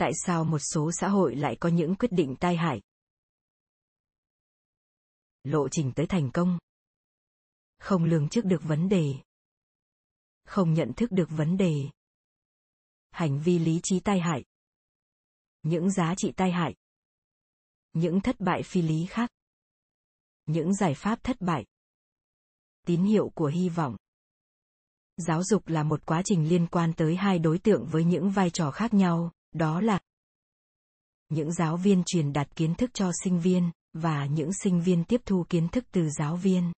Tại sao một số xã hội lại có những quyết định tai hại? Lộ trình tới thành công. Không lường trước được vấn đề. Không nhận thức được vấn đề. Hành vi lý trí tai hại. Những giá trị tai hại. Những thất bại phi lý khác. Những giải pháp thất bại. Tín hiệu của hy vọng giáo dục là một quá trình liên quan tới hai đối tượng với những vai trò khác nhau đó là những giáo viên truyền đạt kiến thức cho sinh viên và những sinh viên tiếp thu kiến thức từ giáo viên.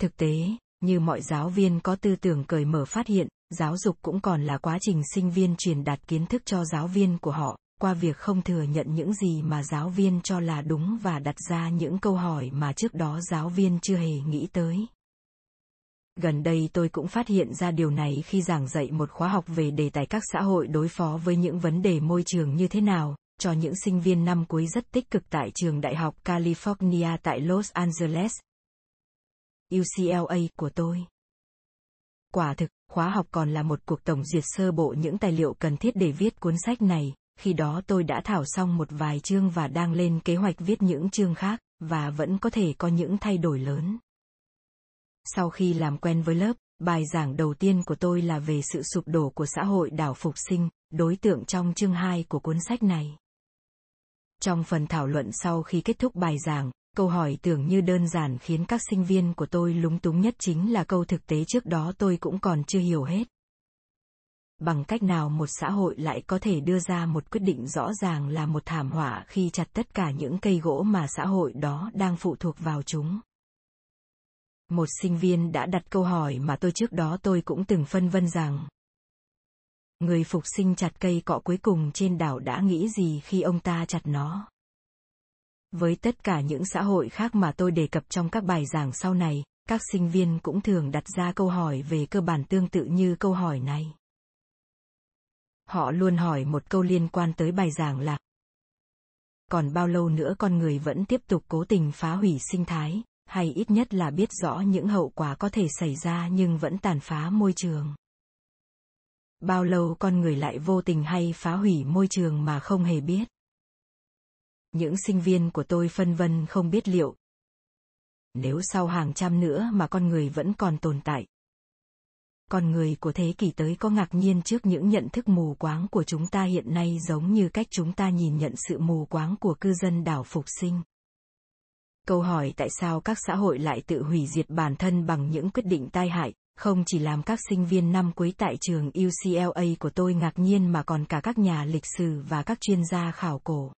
Thực tế, như mọi giáo viên có tư tưởng cởi mở phát hiện, giáo dục cũng còn là quá trình sinh viên truyền đạt kiến thức cho giáo viên của họ, qua việc không thừa nhận những gì mà giáo viên cho là đúng và đặt ra những câu hỏi mà trước đó giáo viên chưa hề nghĩ tới. Gần đây tôi cũng phát hiện ra điều này khi giảng dạy một khóa học về đề tài các xã hội đối phó với những vấn đề môi trường như thế nào, cho những sinh viên năm cuối rất tích cực tại trường Đại học California tại Los Angeles. UCLA của tôi. Quả thực, khóa học còn là một cuộc tổng duyệt sơ bộ những tài liệu cần thiết để viết cuốn sách này, khi đó tôi đã thảo xong một vài chương và đang lên kế hoạch viết những chương khác, và vẫn có thể có những thay đổi lớn. Sau khi làm quen với lớp, bài giảng đầu tiên của tôi là về sự sụp đổ của xã hội đảo phục sinh, đối tượng trong chương 2 của cuốn sách này. Trong phần thảo luận sau khi kết thúc bài giảng, câu hỏi tưởng như đơn giản khiến các sinh viên của tôi lúng túng nhất chính là câu thực tế trước đó tôi cũng còn chưa hiểu hết. Bằng cách nào một xã hội lại có thể đưa ra một quyết định rõ ràng là một thảm họa khi chặt tất cả những cây gỗ mà xã hội đó đang phụ thuộc vào chúng? Một sinh viên đã đặt câu hỏi mà tôi trước đó tôi cũng từng phân vân rằng, người phục sinh chặt cây cọ cuối cùng trên đảo đã nghĩ gì khi ông ta chặt nó? Với tất cả những xã hội khác mà tôi đề cập trong các bài giảng sau này, các sinh viên cũng thường đặt ra câu hỏi về cơ bản tương tự như câu hỏi này. Họ luôn hỏi một câu liên quan tới bài giảng là, còn bao lâu nữa con người vẫn tiếp tục cố tình phá hủy sinh thái? Hay ít nhất là biết rõ những hậu quả có thể xảy ra nhưng vẫn tàn phá môi trường. Bao lâu con người lại vô tình hay phá hủy môi trường mà không hề biết? Những sinh viên của tôi phân vân không biết liệu, nếu sau hàng trăm nữa mà con người vẫn còn tồn tại, con người của thế kỷ tới có ngạc nhiên trước những nhận thức mù quáng của chúng ta hiện nay giống như cách chúng ta nhìn nhận sự mù quáng của cư dân đảo phục sinh câu hỏi tại sao các xã hội lại tự hủy diệt bản thân bằng những quyết định tai hại không chỉ làm các sinh viên năm cuối tại trường UCLA của tôi ngạc nhiên mà còn cả các nhà lịch sử và các chuyên gia khảo cổ.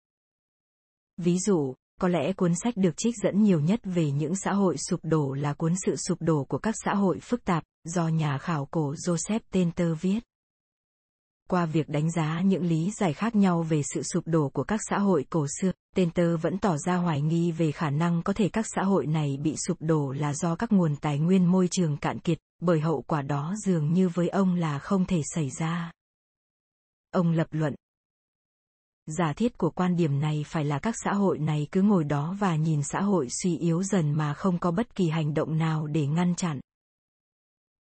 Ví dụ, có lẽ cuốn sách được trích dẫn nhiều nhất về những xã hội sụp đổ là cuốn Sự sụp đổ của các xã hội phức tạp, do nhà khảo cổ Joseph Tenter viết qua việc đánh giá những lý giải khác nhau về sự sụp đổ của các xã hội cổ xưa tenter vẫn tỏ ra hoài nghi về khả năng có thể các xã hội này bị sụp đổ là do các nguồn tài nguyên môi trường cạn kiệt, bởi hậu quả đó dường như với ông là không thể xảy ra. Ông lập luận, giả thiết của quan điểm này phải là các xã hội này cứ ngồi đó và nhìn xã hội suy yếu dần mà không có bất kỳ hành động nào để ngăn chặn.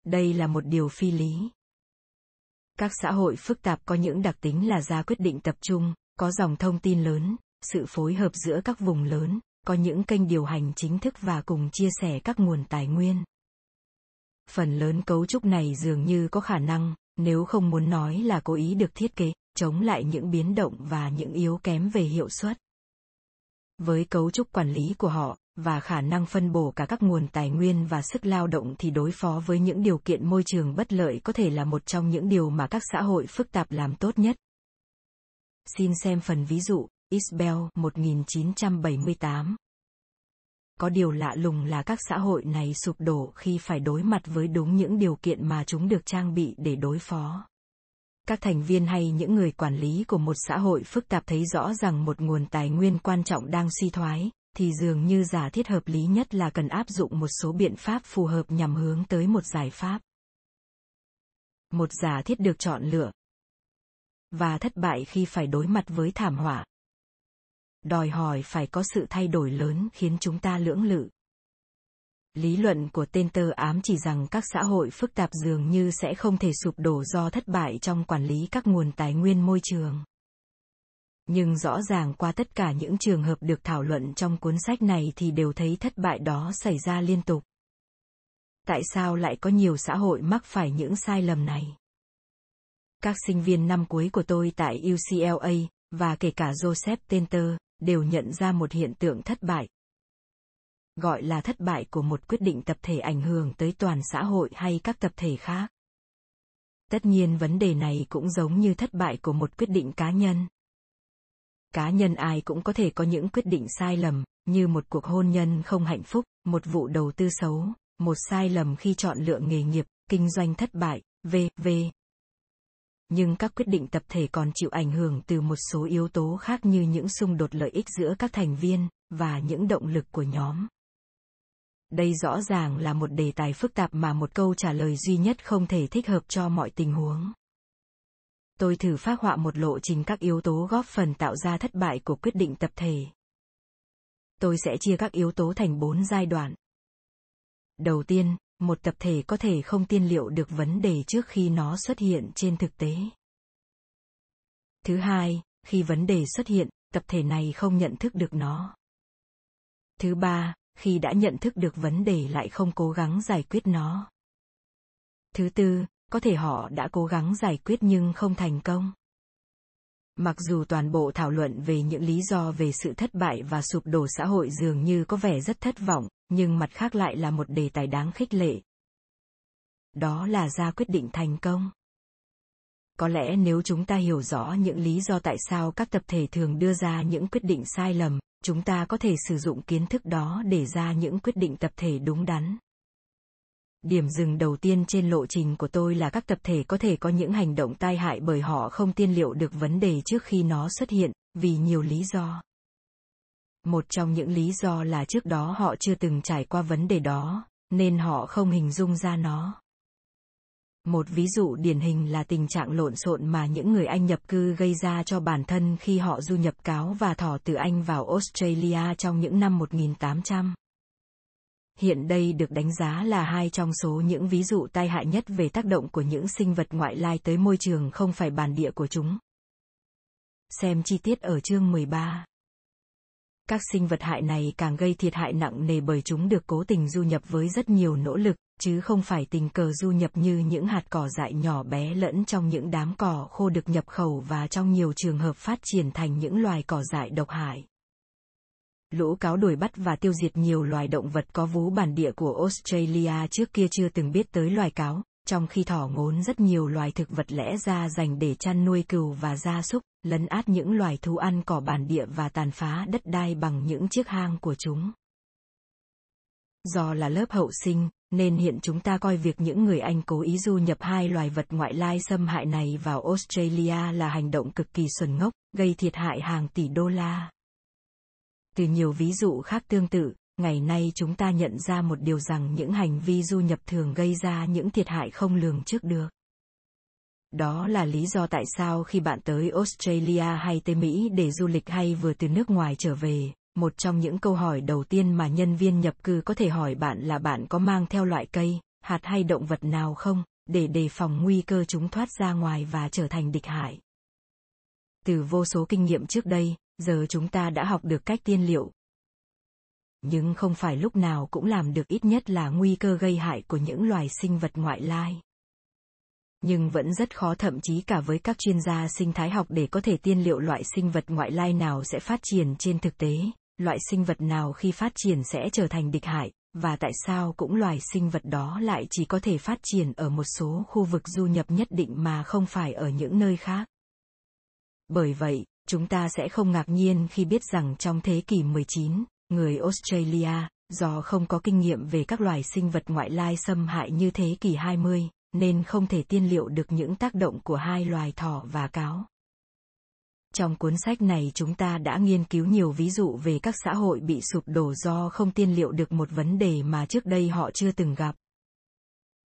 Đây là một điều phi lý các xã hội phức tạp có những đặc tính là ra quyết định tập trung, có dòng thông tin lớn, sự phối hợp giữa các vùng lớn, có những kênh điều hành chính thức và cùng chia sẻ các nguồn tài nguyên. Phần lớn cấu trúc này dường như có khả năng, nếu không muốn nói là cố ý được thiết kế, chống lại những biến động và những yếu kém về hiệu suất. Với cấu trúc quản lý của họ và khả năng phân bổ cả các nguồn tài nguyên và sức lao động thì đối phó với những điều kiện môi trường bất lợi có thể là một trong những điều mà các xã hội phức tạp làm tốt nhất. Xin xem phần ví dụ, Isbell 1978. Có điều lạ lùng là các xã hội này sụp đổ khi phải đối mặt với đúng những điều kiện mà chúng được trang bị để đối phó các thành viên hay những người quản lý của một xã hội phức tạp thấy rõ rằng một nguồn tài nguyên quan trọng đang suy thoái thì dường như giả thiết hợp lý nhất là cần áp dụng một số biện pháp phù hợp nhằm hướng tới một giải pháp. Một giả thiết được chọn lựa. Và thất bại khi phải đối mặt với thảm họa. Đòi hỏi phải có sự thay đổi lớn khiến chúng ta lưỡng lự. Lý luận của tên tơ ám chỉ rằng các xã hội phức tạp dường như sẽ không thể sụp đổ do thất bại trong quản lý các nguồn tài nguyên môi trường. Nhưng rõ ràng qua tất cả những trường hợp được thảo luận trong cuốn sách này thì đều thấy thất bại đó xảy ra liên tục. Tại sao lại có nhiều xã hội mắc phải những sai lầm này? Các sinh viên năm cuối của tôi tại UCLA, và kể cả Joseph Tenter, đều nhận ra một hiện tượng thất bại. Gọi là thất bại của một quyết định tập thể ảnh hưởng tới toàn xã hội hay các tập thể khác. Tất nhiên vấn đề này cũng giống như thất bại của một quyết định cá nhân. Cá nhân ai cũng có thể có những quyết định sai lầm, như một cuộc hôn nhân không hạnh phúc, một vụ đầu tư xấu, một sai lầm khi chọn lựa nghề nghiệp, kinh doanh thất bại, v.v nhưng các quyết định tập thể còn chịu ảnh hưởng từ một số yếu tố khác như những xung đột lợi ích giữa các thành viên và những động lực của nhóm. Đây rõ ràng là một đề tài phức tạp mà một câu trả lời duy nhất không thể thích hợp cho mọi tình huống tôi thử phát họa một lộ trình các yếu tố góp phần tạo ra thất bại của quyết định tập thể. Tôi sẽ chia các yếu tố thành bốn giai đoạn. Đầu tiên, một tập thể có thể không tiên liệu được vấn đề trước khi nó xuất hiện trên thực tế. Thứ hai, khi vấn đề xuất hiện, tập thể này không nhận thức được nó. Thứ ba, khi đã nhận thức được vấn đề lại không cố gắng giải quyết nó. Thứ tư có thể họ đã cố gắng giải quyết nhưng không thành công. Mặc dù toàn bộ thảo luận về những lý do về sự thất bại và sụp đổ xã hội dường như có vẻ rất thất vọng, nhưng mặt khác lại là một đề tài đáng khích lệ. Đó là ra quyết định thành công. Có lẽ nếu chúng ta hiểu rõ những lý do tại sao các tập thể thường đưa ra những quyết định sai lầm, chúng ta có thể sử dụng kiến thức đó để ra những quyết định tập thể đúng đắn điểm dừng đầu tiên trên lộ trình của tôi là các tập thể có thể có những hành động tai hại bởi họ không tiên liệu được vấn đề trước khi nó xuất hiện, vì nhiều lý do một trong những lý do là trước đó họ chưa từng trải qua vấn đề đó, nên họ không hình dung ra nó một ví dụ điển hình là tình trạng lộn xộn mà những người Anh nhập cư gây ra cho bản thân khi họ du nhập cáo và thỏ từ Anh vào Australia trong những năm 1800. Hiện đây được đánh giá là hai trong số những ví dụ tai hại nhất về tác động của những sinh vật ngoại lai tới môi trường không phải bản địa của chúng. Xem chi tiết ở chương 13. Các sinh vật hại này càng gây thiệt hại nặng nề bởi chúng được cố tình du nhập với rất nhiều nỗ lực, chứ không phải tình cờ du nhập như những hạt cỏ dại nhỏ bé lẫn trong những đám cỏ khô được nhập khẩu và trong nhiều trường hợp phát triển thành những loài cỏ dại độc hại. Lũ cáo đuổi bắt và tiêu diệt nhiều loài động vật có vú bản địa của Australia trước kia chưa từng biết tới loài cáo, trong khi thỏ ngốn rất nhiều loài thực vật lẽ ra dành để chăn nuôi cừu và gia súc, lấn át những loài thú ăn cỏ bản địa và tàn phá đất đai bằng những chiếc hang của chúng. Do là lớp hậu sinh, nên hiện chúng ta coi việc những người Anh cố ý du nhập hai loài vật ngoại lai xâm hại này vào Australia là hành động cực kỳ xuẩn ngốc, gây thiệt hại hàng tỷ đô la. Từ nhiều ví dụ khác tương tự, ngày nay chúng ta nhận ra một điều rằng những hành vi du nhập thường gây ra những thiệt hại không lường trước được. Đó là lý do tại sao khi bạn tới Australia hay Tây Mỹ để du lịch hay vừa từ nước ngoài trở về, một trong những câu hỏi đầu tiên mà nhân viên nhập cư có thể hỏi bạn là bạn có mang theo loại cây, hạt hay động vật nào không, để đề phòng nguy cơ chúng thoát ra ngoài và trở thành địch hại. Từ vô số kinh nghiệm trước đây, giờ chúng ta đã học được cách tiên liệu. Nhưng không phải lúc nào cũng làm được ít nhất là nguy cơ gây hại của những loài sinh vật ngoại lai nhưng vẫn rất khó thậm chí cả với các chuyên gia sinh thái học để có thể tiên liệu loại sinh vật ngoại lai nào sẽ phát triển trên thực tế loại sinh vật nào khi phát triển sẽ trở thành địch hại và tại sao cũng loài sinh vật đó lại chỉ có thể phát triển ở một số khu vực du nhập nhất định mà không phải ở những nơi khác. Bởi vậy, chúng ta sẽ không ngạc nhiên khi biết rằng trong thế kỷ 19, người Australia, do không có kinh nghiệm về các loài sinh vật ngoại lai xâm hại như thế kỷ 20, nên không thể tiên liệu được những tác động của hai loài thỏ và cáo. Trong cuốn sách này chúng ta đã nghiên cứu nhiều ví dụ về các xã hội bị sụp đổ do không tiên liệu được một vấn đề mà trước đây họ chưa từng gặp.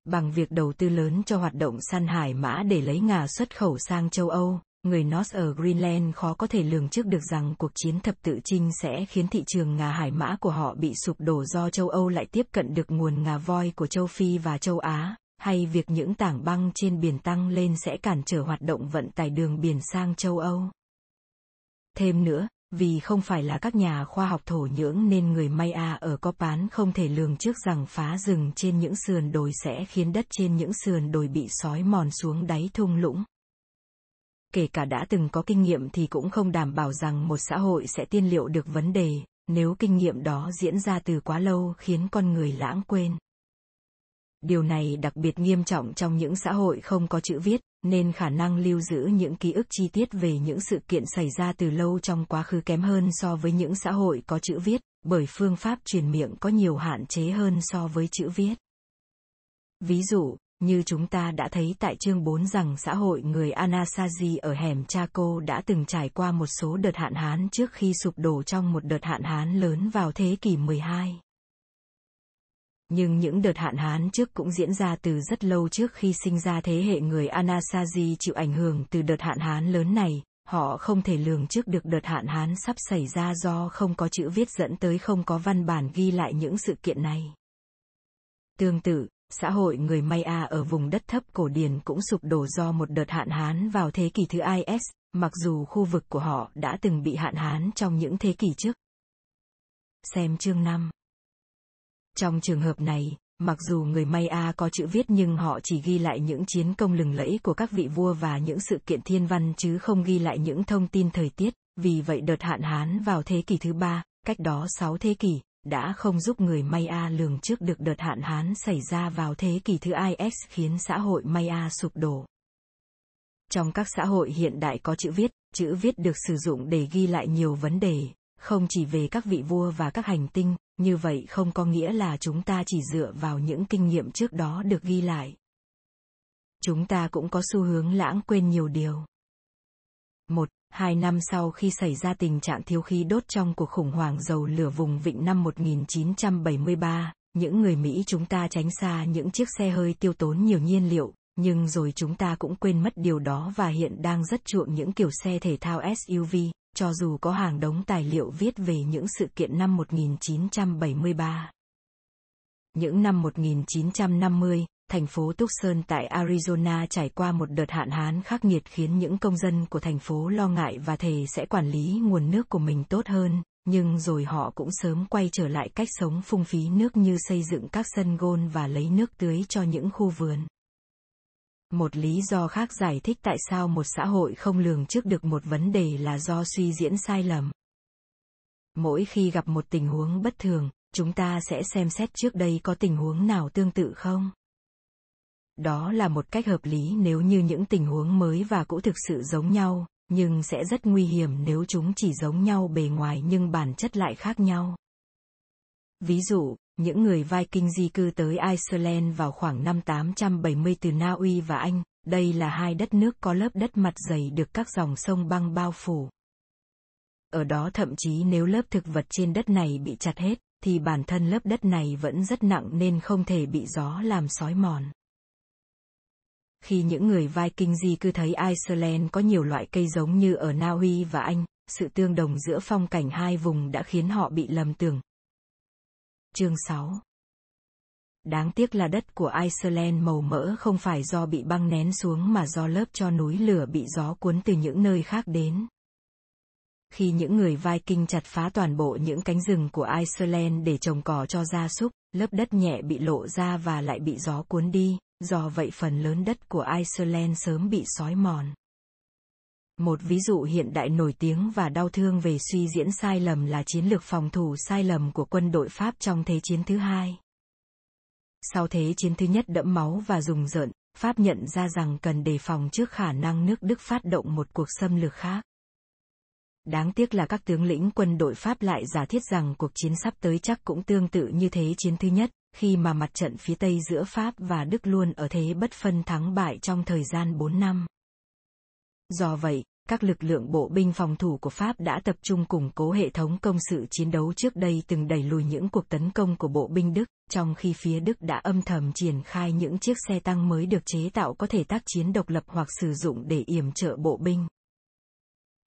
Bằng việc đầu tư lớn cho hoạt động săn hải mã để lấy ngà xuất khẩu sang châu Âu, người North ở Greenland khó có thể lường trước được rằng cuộc chiến thập tự chinh sẽ khiến thị trường ngà hải mã của họ bị sụp đổ do châu Âu lại tiếp cận được nguồn ngà voi của châu Phi và châu Á, hay việc những tảng băng trên biển tăng lên sẽ cản trở hoạt động vận tải đường biển sang châu Âu. Thêm nữa, vì không phải là các nhà khoa học thổ nhưỡng nên người Maya ở Copan không thể lường trước rằng phá rừng trên những sườn đồi sẽ khiến đất trên những sườn đồi bị sói mòn xuống đáy thung lũng. Kể cả đã từng có kinh nghiệm thì cũng không đảm bảo rằng một xã hội sẽ tiên liệu được vấn đề, nếu kinh nghiệm đó diễn ra từ quá lâu khiến con người lãng quên. Điều này đặc biệt nghiêm trọng trong những xã hội không có chữ viết, nên khả năng lưu giữ những ký ức chi tiết về những sự kiện xảy ra từ lâu trong quá khứ kém hơn so với những xã hội có chữ viết, bởi phương pháp truyền miệng có nhiều hạn chế hơn so với chữ viết. Ví dụ, như chúng ta đã thấy tại chương 4 rằng xã hội người Anasazi ở hẻm Chaco đã từng trải qua một số đợt hạn hán trước khi sụp đổ trong một đợt hạn hán lớn vào thế kỷ 12 nhưng những đợt hạn hán trước cũng diễn ra từ rất lâu trước khi sinh ra thế hệ người Anasazi chịu ảnh hưởng từ đợt hạn hán lớn này, họ không thể lường trước được đợt hạn hán sắp xảy ra do không có chữ viết dẫn tới không có văn bản ghi lại những sự kiện này. Tương tự, xã hội người Maya ở vùng đất thấp cổ điển cũng sụp đổ do một đợt hạn hán vào thế kỷ thứ IS, mặc dù khu vực của họ đã từng bị hạn hán trong những thế kỷ trước. Xem chương 5 trong trường hợp này, mặc dù người Maya có chữ viết nhưng họ chỉ ghi lại những chiến công lừng lẫy của các vị vua và những sự kiện thiên văn chứ không ghi lại những thông tin thời tiết, vì vậy đợt hạn hán vào thế kỷ thứ ba, cách đó 6 thế kỷ, đã không giúp người Maya lường trước được đợt hạn hán xảy ra vào thế kỷ thứ IX khiến xã hội Maya sụp đổ. Trong các xã hội hiện đại có chữ viết, chữ viết được sử dụng để ghi lại nhiều vấn đề, không chỉ về các vị vua và các hành tinh, như vậy không có nghĩa là chúng ta chỉ dựa vào những kinh nghiệm trước đó được ghi lại. Chúng ta cũng có xu hướng lãng quên nhiều điều. Một, hai năm sau khi xảy ra tình trạng thiếu khí đốt trong cuộc khủng hoảng dầu lửa vùng vịnh năm 1973, những người Mỹ chúng ta tránh xa những chiếc xe hơi tiêu tốn nhiều nhiên liệu, nhưng rồi chúng ta cũng quên mất điều đó và hiện đang rất chuộng những kiểu xe thể thao SUV, cho dù có hàng đống tài liệu viết về những sự kiện năm 1973. Những năm 1950, thành phố Tucson tại Arizona trải qua một đợt hạn hán khắc nghiệt khiến những công dân của thành phố lo ngại và thề sẽ quản lý nguồn nước của mình tốt hơn, nhưng rồi họ cũng sớm quay trở lại cách sống phung phí nước như xây dựng các sân gôn và lấy nước tưới cho những khu vườn. Một lý do khác giải thích tại sao một xã hội không lường trước được một vấn đề là do suy diễn sai lầm. Mỗi khi gặp một tình huống bất thường, chúng ta sẽ xem xét trước đây có tình huống nào tương tự không. Đó là một cách hợp lý nếu như những tình huống mới và cũ thực sự giống nhau, nhưng sẽ rất nguy hiểm nếu chúng chỉ giống nhau bề ngoài nhưng bản chất lại khác nhau. Ví dụ, những người Viking di cư tới Iceland vào khoảng năm 870 từ Na Uy và Anh, đây là hai đất nước có lớp đất mặt dày được các dòng sông băng bao phủ. Ở đó thậm chí nếu lớp thực vật trên đất này bị chặt hết, thì bản thân lớp đất này vẫn rất nặng nên không thể bị gió làm sói mòn. Khi những người Viking di cư thấy Iceland có nhiều loại cây giống như ở Na Uy và Anh, sự tương đồng giữa phong cảnh hai vùng đã khiến họ bị lầm tưởng, Chương 6 Đáng tiếc là đất của Iceland màu mỡ không phải do bị băng nén xuống mà do lớp cho núi lửa bị gió cuốn từ những nơi khác đến. Khi những người Viking chặt phá toàn bộ những cánh rừng của Iceland để trồng cỏ cho gia súc, lớp đất nhẹ bị lộ ra và lại bị gió cuốn đi, do vậy phần lớn đất của Iceland sớm bị sói mòn. Một ví dụ hiện đại nổi tiếng và đau thương về suy diễn sai lầm là chiến lược phòng thủ sai lầm của quân đội Pháp trong Thế chiến thứ hai. Sau Thế chiến thứ nhất đẫm máu và rùng rợn, Pháp nhận ra rằng cần đề phòng trước khả năng nước Đức phát động một cuộc xâm lược khác. Đáng tiếc là các tướng lĩnh quân đội Pháp lại giả thiết rằng cuộc chiến sắp tới chắc cũng tương tự như Thế chiến thứ nhất, khi mà mặt trận phía Tây giữa Pháp và Đức luôn ở thế bất phân thắng bại trong thời gian 4 năm. Do vậy, các lực lượng bộ binh phòng thủ của Pháp đã tập trung củng cố hệ thống công sự chiến đấu trước đây từng đẩy lùi những cuộc tấn công của bộ binh Đức, trong khi phía Đức đã âm thầm triển khai những chiếc xe tăng mới được chế tạo có thể tác chiến độc lập hoặc sử dụng để yểm trợ bộ binh.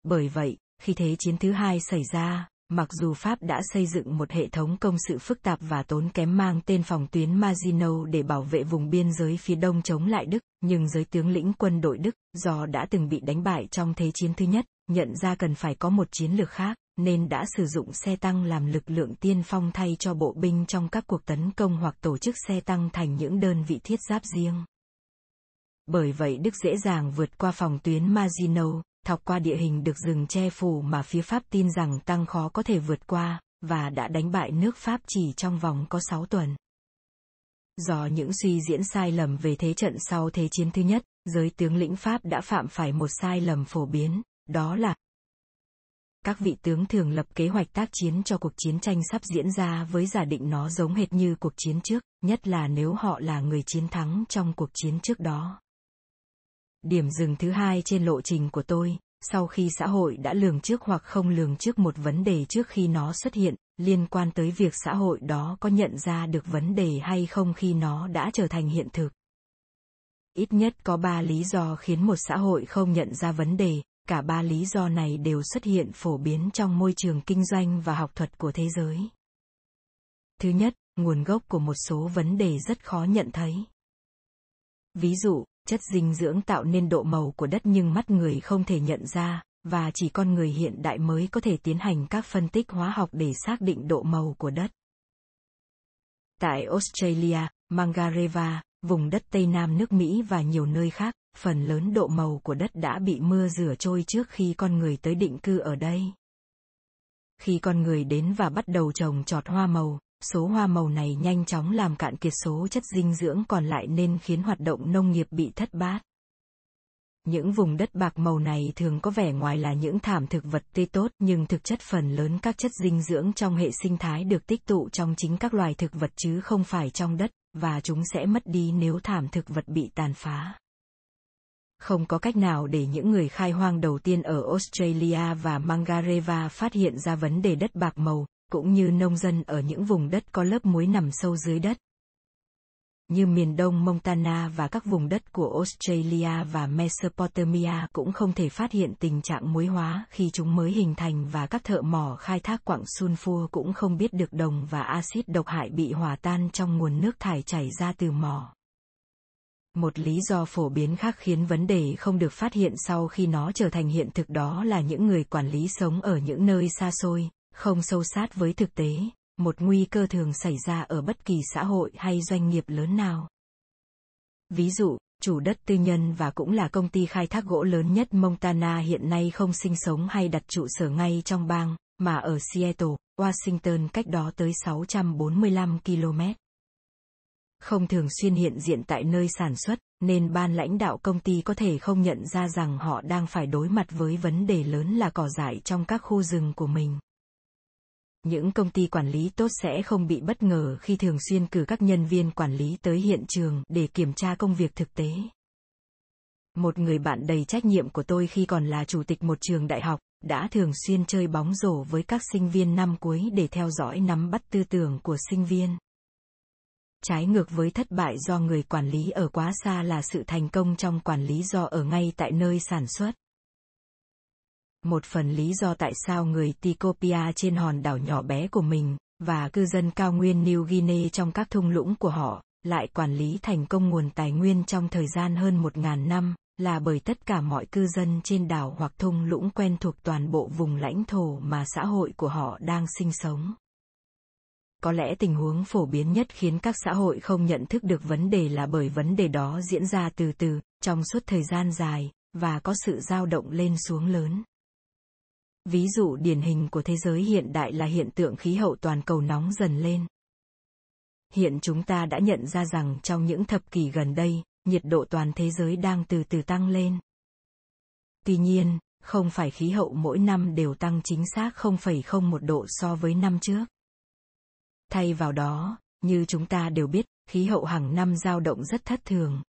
Bởi vậy, khi Thế chiến thứ hai xảy ra, Mặc dù Pháp đã xây dựng một hệ thống công sự phức tạp và tốn kém mang tên phòng tuyến Maginot để bảo vệ vùng biên giới phía đông chống lại Đức, nhưng giới tướng lĩnh quân đội Đức, do đã từng bị đánh bại trong Thế chiến thứ nhất, nhận ra cần phải có một chiến lược khác, nên đã sử dụng xe tăng làm lực lượng tiên phong thay cho bộ binh trong các cuộc tấn công hoặc tổ chức xe tăng thành những đơn vị thiết giáp riêng. Bởi vậy Đức dễ dàng vượt qua phòng tuyến Maginot, thọc qua địa hình được rừng che phủ mà phía Pháp tin rằng tăng khó có thể vượt qua, và đã đánh bại nước Pháp chỉ trong vòng có 6 tuần. Do những suy diễn sai lầm về thế trận sau Thế chiến thứ nhất, giới tướng lĩnh Pháp đã phạm phải một sai lầm phổ biến, đó là các vị tướng thường lập kế hoạch tác chiến cho cuộc chiến tranh sắp diễn ra với giả định nó giống hệt như cuộc chiến trước, nhất là nếu họ là người chiến thắng trong cuộc chiến trước đó. Điểm dừng thứ hai trên lộ trình của tôi, sau khi xã hội đã lường trước hoặc không lường trước một vấn đề trước khi nó xuất hiện, liên quan tới việc xã hội đó có nhận ra được vấn đề hay không khi nó đã trở thành hiện thực. Ít nhất có ba lý do khiến một xã hội không nhận ra vấn đề, cả ba lý do này đều xuất hiện phổ biến trong môi trường kinh doanh và học thuật của thế giới. Thứ nhất, nguồn gốc của một số vấn đề rất khó nhận thấy. Ví dụ, chất dinh dưỡng tạo nên độ màu của đất nhưng mắt người không thể nhận ra, và chỉ con người hiện đại mới có thể tiến hành các phân tích hóa học để xác định độ màu của đất. Tại Australia, Mangareva, vùng đất Tây Nam nước Mỹ và nhiều nơi khác, phần lớn độ màu của đất đã bị mưa rửa trôi trước khi con người tới định cư ở đây. Khi con người đến và bắt đầu trồng trọt hoa màu, số hoa màu này nhanh chóng làm cạn kiệt số chất dinh dưỡng còn lại nên khiến hoạt động nông nghiệp bị thất bát. Những vùng đất bạc màu này thường có vẻ ngoài là những thảm thực vật tươi tốt nhưng thực chất phần lớn các chất dinh dưỡng trong hệ sinh thái được tích tụ trong chính các loài thực vật chứ không phải trong đất, và chúng sẽ mất đi nếu thảm thực vật bị tàn phá. Không có cách nào để những người khai hoang đầu tiên ở Australia và Mangareva phát hiện ra vấn đề đất bạc màu, cũng như nông dân ở những vùng đất có lớp muối nằm sâu dưới đất. Như miền đông Montana và các vùng đất của Australia và Mesopotamia cũng không thể phát hiện tình trạng muối hóa khi chúng mới hình thành và các thợ mỏ khai thác quặng sunfua cũng không biết được đồng và axit độc hại bị hòa tan trong nguồn nước thải chảy ra từ mỏ. Một lý do phổ biến khác khiến vấn đề không được phát hiện sau khi nó trở thành hiện thực đó là những người quản lý sống ở những nơi xa xôi, không sâu sát với thực tế, một nguy cơ thường xảy ra ở bất kỳ xã hội hay doanh nghiệp lớn nào. Ví dụ, chủ đất tư nhân và cũng là công ty khai thác gỗ lớn nhất Montana hiện nay không sinh sống hay đặt trụ sở ngay trong bang, mà ở Seattle, Washington cách đó tới 645 km. Không thường xuyên hiện diện tại nơi sản xuất, nên ban lãnh đạo công ty có thể không nhận ra rằng họ đang phải đối mặt với vấn đề lớn là cỏ dại trong các khu rừng của mình những công ty quản lý tốt sẽ không bị bất ngờ khi thường xuyên cử các nhân viên quản lý tới hiện trường để kiểm tra công việc thực tế. Một người bạn đầy trách nhiệm của tôi khi còn là chủ tịch một trường đại học, đã thường xuyên chơi bóng rổ với các sinh viên năm cuối để theo dõi nắm bắt tư tưởng của sinh viên. Trái ngược với thất bại do người quản lý ở quá xa là sự thành công trong quản lý do ở ngay tại nơi sản xuất một phần lý do tại sao người Tikopia trên hòn đảo nhỏ bé của mình, và cư dân cao nguyên New Guinea trong các thung lũng của họ, lại quản lý thành công nguồn tài nguyên trong thời gian hơn một ngàn năm, là bởi tất cả mọi cư dân trên đảo hoặc thung lũng quen thuộc toàn bộ vùng lãnh thổ mà xã hội của họ đang sinh sống. Có lẽ tình huống phổ biến nhất khiến các xã hội không nhận thức được vấn đề là bởi vấn đề đó diễn ra từ từ, trong suốt thời gian dài, và có sự dao động lên xuống lớn. Ví dụ điển hình của thế giới hiện đại là hiện tượng khí hậu toàn cầu nóng dần lên. Hiện chúng ta đã nhận ra rằng trong những thập kỷ gần đây, nhiệt độ toàn thế giới đang từ từ tăng lên. Tuy nhiên, không phải khí hậu mỗi năm đều tăng chính xác 0,01 độ so với năm trước. Thay vào đó, như chúng ta đều biết, khí hậu hàng năm dao động rất thất thường.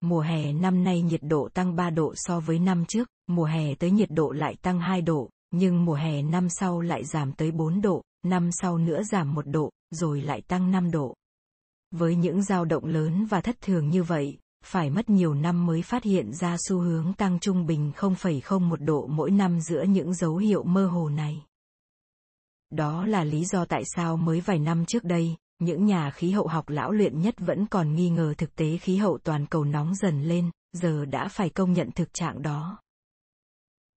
Mùa hè năm nay nhiệt độ tăng 3 độ so với năm trước, mùa hè tới nhiệt độ lại tăng 2 độ, nhưng mùa hè năm sau lại giảm tới 4 độ, năm sau nữa giảm 1 độ, rồi lại tăng 5 độ. Với những dao động lớn và thất thường như vậy, phải mất nhiều năm mới phát hiện ra xu hướng tăng trung bình 0,01 độ mỗi năm giữa những dấu hiệu mơ hồ này. Đó là lý do tại sao mới vài năm trước đây, những nhà khí hậu học lão luyện nhất vẫn còn nghi ngờ thực tế khí hậu toàn cầu nóng dần lên, giờ đã phải công nhận thực trạng đó.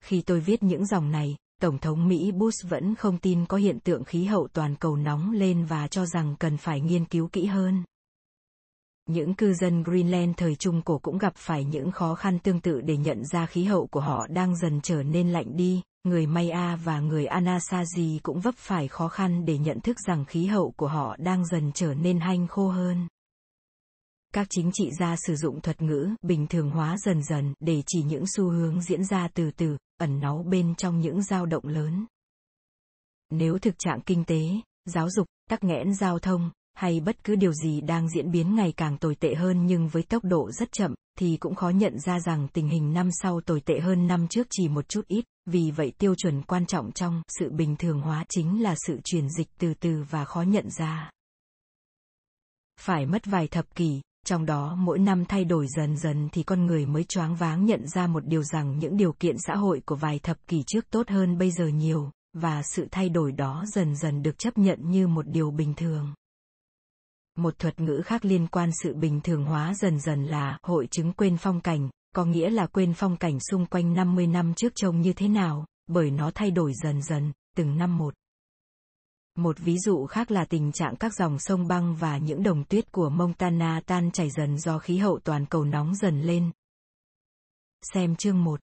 Khi tôi viết những dòng này, Tổng thống Mỹ Bush vẫn không tin có hiện tượng khí hậu toàn cầu nóng lên và cho rằng cần phải nghiên cứu kỹ hơn. Những cư dân Greenland thời Trung Cổ cũng gặp phải những khó khăn tương tự để nhận ra khí hậu của họ đang dần trở nên lạnh đi, người Maya và người Anasazi cũng vấp phải khó khăn để nhận thức rằng khí hậu của họ đang dần trở nên hanh khô hơn. Các chính trị gia sử dụng thuật ngữ bình thường hóa dần dần để chỉ những xu hướng diễn ra từ từ, ẩn náu bên trong những dao động lớn. Nếu thực trạng kinh tế, giáo dục, tắc nghẽn giao thông, hay bất cứ điều gì đang diễn biến ngày càng tồi tệ hơn nhưng với tốc độ rất chậm, thì cũng khó nhận ra rằng tình hình năm sau tồi tệ hơn năm trước chỉ một chút ít, vì vậy tiêu chuẩn quan trọng trong sự bình thường hóa chính là sự chuyển dịch từ từ và khó nhận ra. Phải mất vài thập kỷ, trong đó mỗi năm thay đổi dần dần thì con người mới choáng váng nhận ra một điều rằng những điều kiện xã hội của vài thập kỷ trước tốt hơn bây giờ nhiều, và sự thay đổi đó dần dần được chấp nhận như một điều bình thường. Một thuật ngữ khác liên quan sự bình thường hóa dần dần là hội chứng quên phong cảnh, có nghĩa là quên phong cảnh xung quanh 50 năm trước trông như thế nào, bởi nó thay đổi dần dần, từng năm một. Một ví dụ khác là tình trạng các dòng sông băng và những đồng tuyết của Montana tan chảy dần do khí hậu toàn cầu nóng dần lên. Xem chương 1.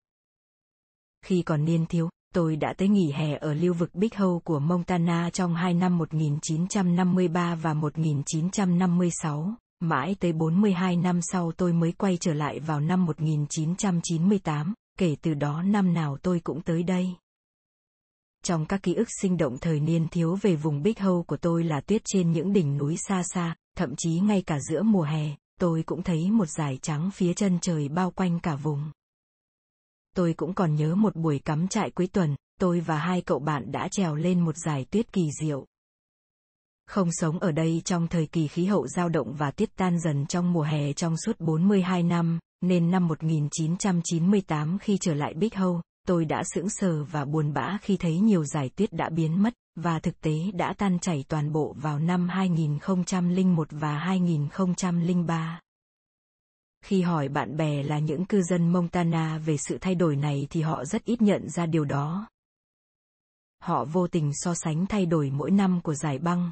Khi còn niên thiếu, tôi đã tới nghỉ hè ở lưu vực Big Hole của Montana trong hai năm 1953 và 1956, mãi tới 42 năm sau tôi mới quay trở lại vào năm 1998, kể từ đó năm nào tôi cũng tới đây. Trong các ký ức sinh động thời niên thiếu về vùng Big Hole của tôi là tuyết trên những đỉnh núi xa xa, thậm chí ngay cả giữa mùa hè, tôi cũng thấy một dải trắng phía chân trời bao quanh cả vùng. Tôi cũng còn nhớ một buổi cắm trại cuối tuần, tôi và hai cậu bạn đã trèo lên một dải tuyết kỳ diệu. Không sống ở đây trong thời kỳ khí hậu dao động và tiết tan dần trong mùa hè trong suốt 42 năm, nên năm 1998 khi trở lại Big Hâu, tôi đã sững sờ và buồn bã khi thấy nhiều giải tuyết đã biến mất, và thực tế đã tan chảy toàn bộ vào năm 2001 và 2003. Khi hỏi bạn bè là những cư dân Montana về sự thay đổi này thì họ rất ít nhận ra điều đó. Họ vô tình so sánh thay đổi mỗi năm của giải băng.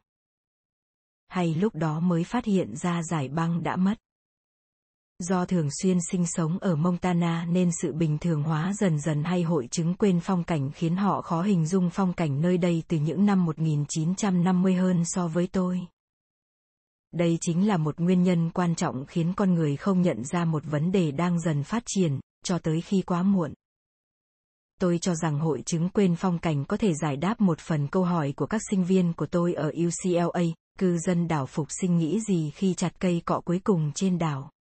Hay lúc đó mới phát hiện ra giải băng đã mất. Do thường xuyên sinh sống ở Montana nên sự bình thường hóa dần dần hay hội chứng quên phong cảnh khiến họ khó hình dung phong cảnh nơi đây từ những năm 1950 hơn so với tôi. Đây chính là một nguyên nhân quan trọng khiến con người không nhận ra một vấn đề đang dần phát triển, cho tới khi quá muộn. Tôi cho rằng hội chứng quên phong cảnh có thể giải đáp một phần câu hỏi của các sinh viên của tôi ở UCLA, cư dân đảo phục sinh nghĩ gì khi chặt cây cọ cuối cùng trên đảo.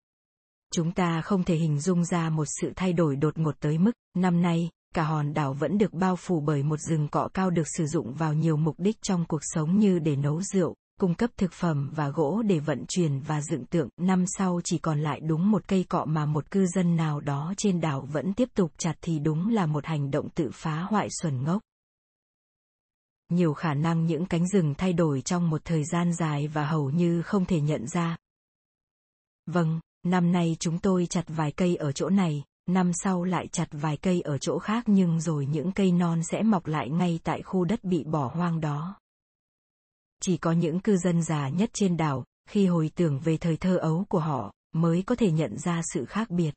Chúng ta không thể hình dung ra một sự thay đổi đột ngột tới mức, năm nay, cả hòn đảo vẫn được bao phủ bởi một rừng cọ cao được sử dụng vào nhiều mục đích trong cuộc sống như để nấu rượu, cung cấp thực phẩm và gỗ để vận chuyển và dựng tượng. Năm sau chỉ còn lại đúng một cây cọ mà một cư dân nào đó trên đảo vẫn tiếp tục chặt thì đúng là một hành động tự phá hoại xuẩn ngốc. Nhiều khả năng những cánh rừng thay đổi trong một thời gian dài và hầu như không thể nhận ra. Vâng, năm nay chúng tôi chặt vài cây ở chỗ này, năm sau lại chặt vài cây ở chỗ khác nhưng rồi những cây non sẽ mọc lại ngay tại khu đất bị bỏ hoang đó. Chỉ có những cư dân già nhất trên đảo, khi hồi tưởng về thời thơ ấu của họ, mới có thể nhận ra sự khác biệt.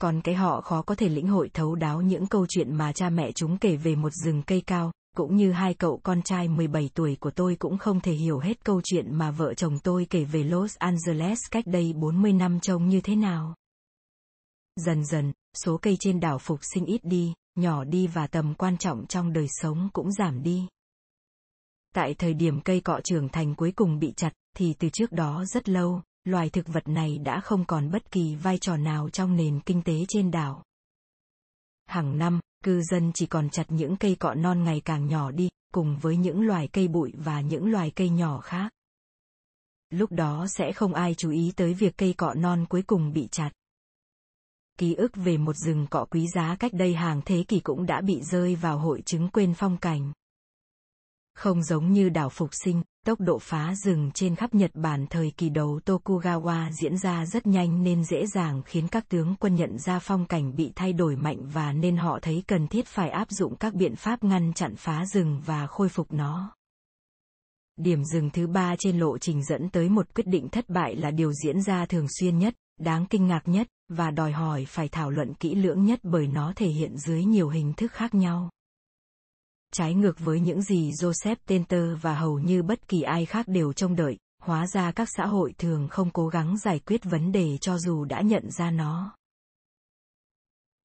Còn cái họ khó có thể lĩnh hội thấu đáo những câu chuyện mà cha mẹ chúng kể về một rừng cây cao, cũng như hai cậu con trai 17 tuổi của tôi cũng không thể hiểu hết câu chuyện mà vợ chồng tôi kể về Los Angeles cách đây 40 năm trông như thế nào. Dần dần, số cây trên đảo phục sinh ít đi, nhỏ đi và tầm quan trọng trong đời sống cũng giảm đi. Tại thời điểm cây cọ trưởng thành cuối cùng bị chặt, thì từ trước đó rất lâu, loài thực vật này đã không còn bất kỳ vai trò nào trong nền kinh tế trên đảo. Hàng năm, cư dân chỉ còn chặt những cây cọ non ngày càng nhỏ đi, cùng với những loài cây bụi và những loài cây nhỏ khác. Lúc đó sẽ không ai chú ý tới việc cây cọ non cuối cùng bị chặt. Ký ức về một rừng cọ quý giá cách đây hàng thế kỷ cũng đã bị rơi vào hội chứng quên phong cảnh. Không giống như đảo Phục Sinh, tốc độ phá rừng trên khắp Nhật Bản thời kỳ đầu Tokugawa diễn ra rất nhanh nên dễ dàng khiến các tướng quân nhận ra phong cảnh bị thay đổi mạnh và nên họ thấy cần thiết phải áp dụng các biện pháp ngăn chặn phá rừng và khôi phục nó. Điểm dừng thứ ba trên lộ trình dẫn tới một quyết định thất bại là điều diễn ra thường xuyên nhất, đáng kinh ngạc nhất, và đòi hỏi phải thảo luận kỹ lưỡng nhất bởi nó thể hiện dưới nhiều hình thức khác nhau. Trái ngược với những gì Joseph Tenter và hầu như bất kỳ ai khác đều trông đợi, hóa ra các xã hội thường không cố gắng giải quyết vấn đề cho dù đã nhận ra nó.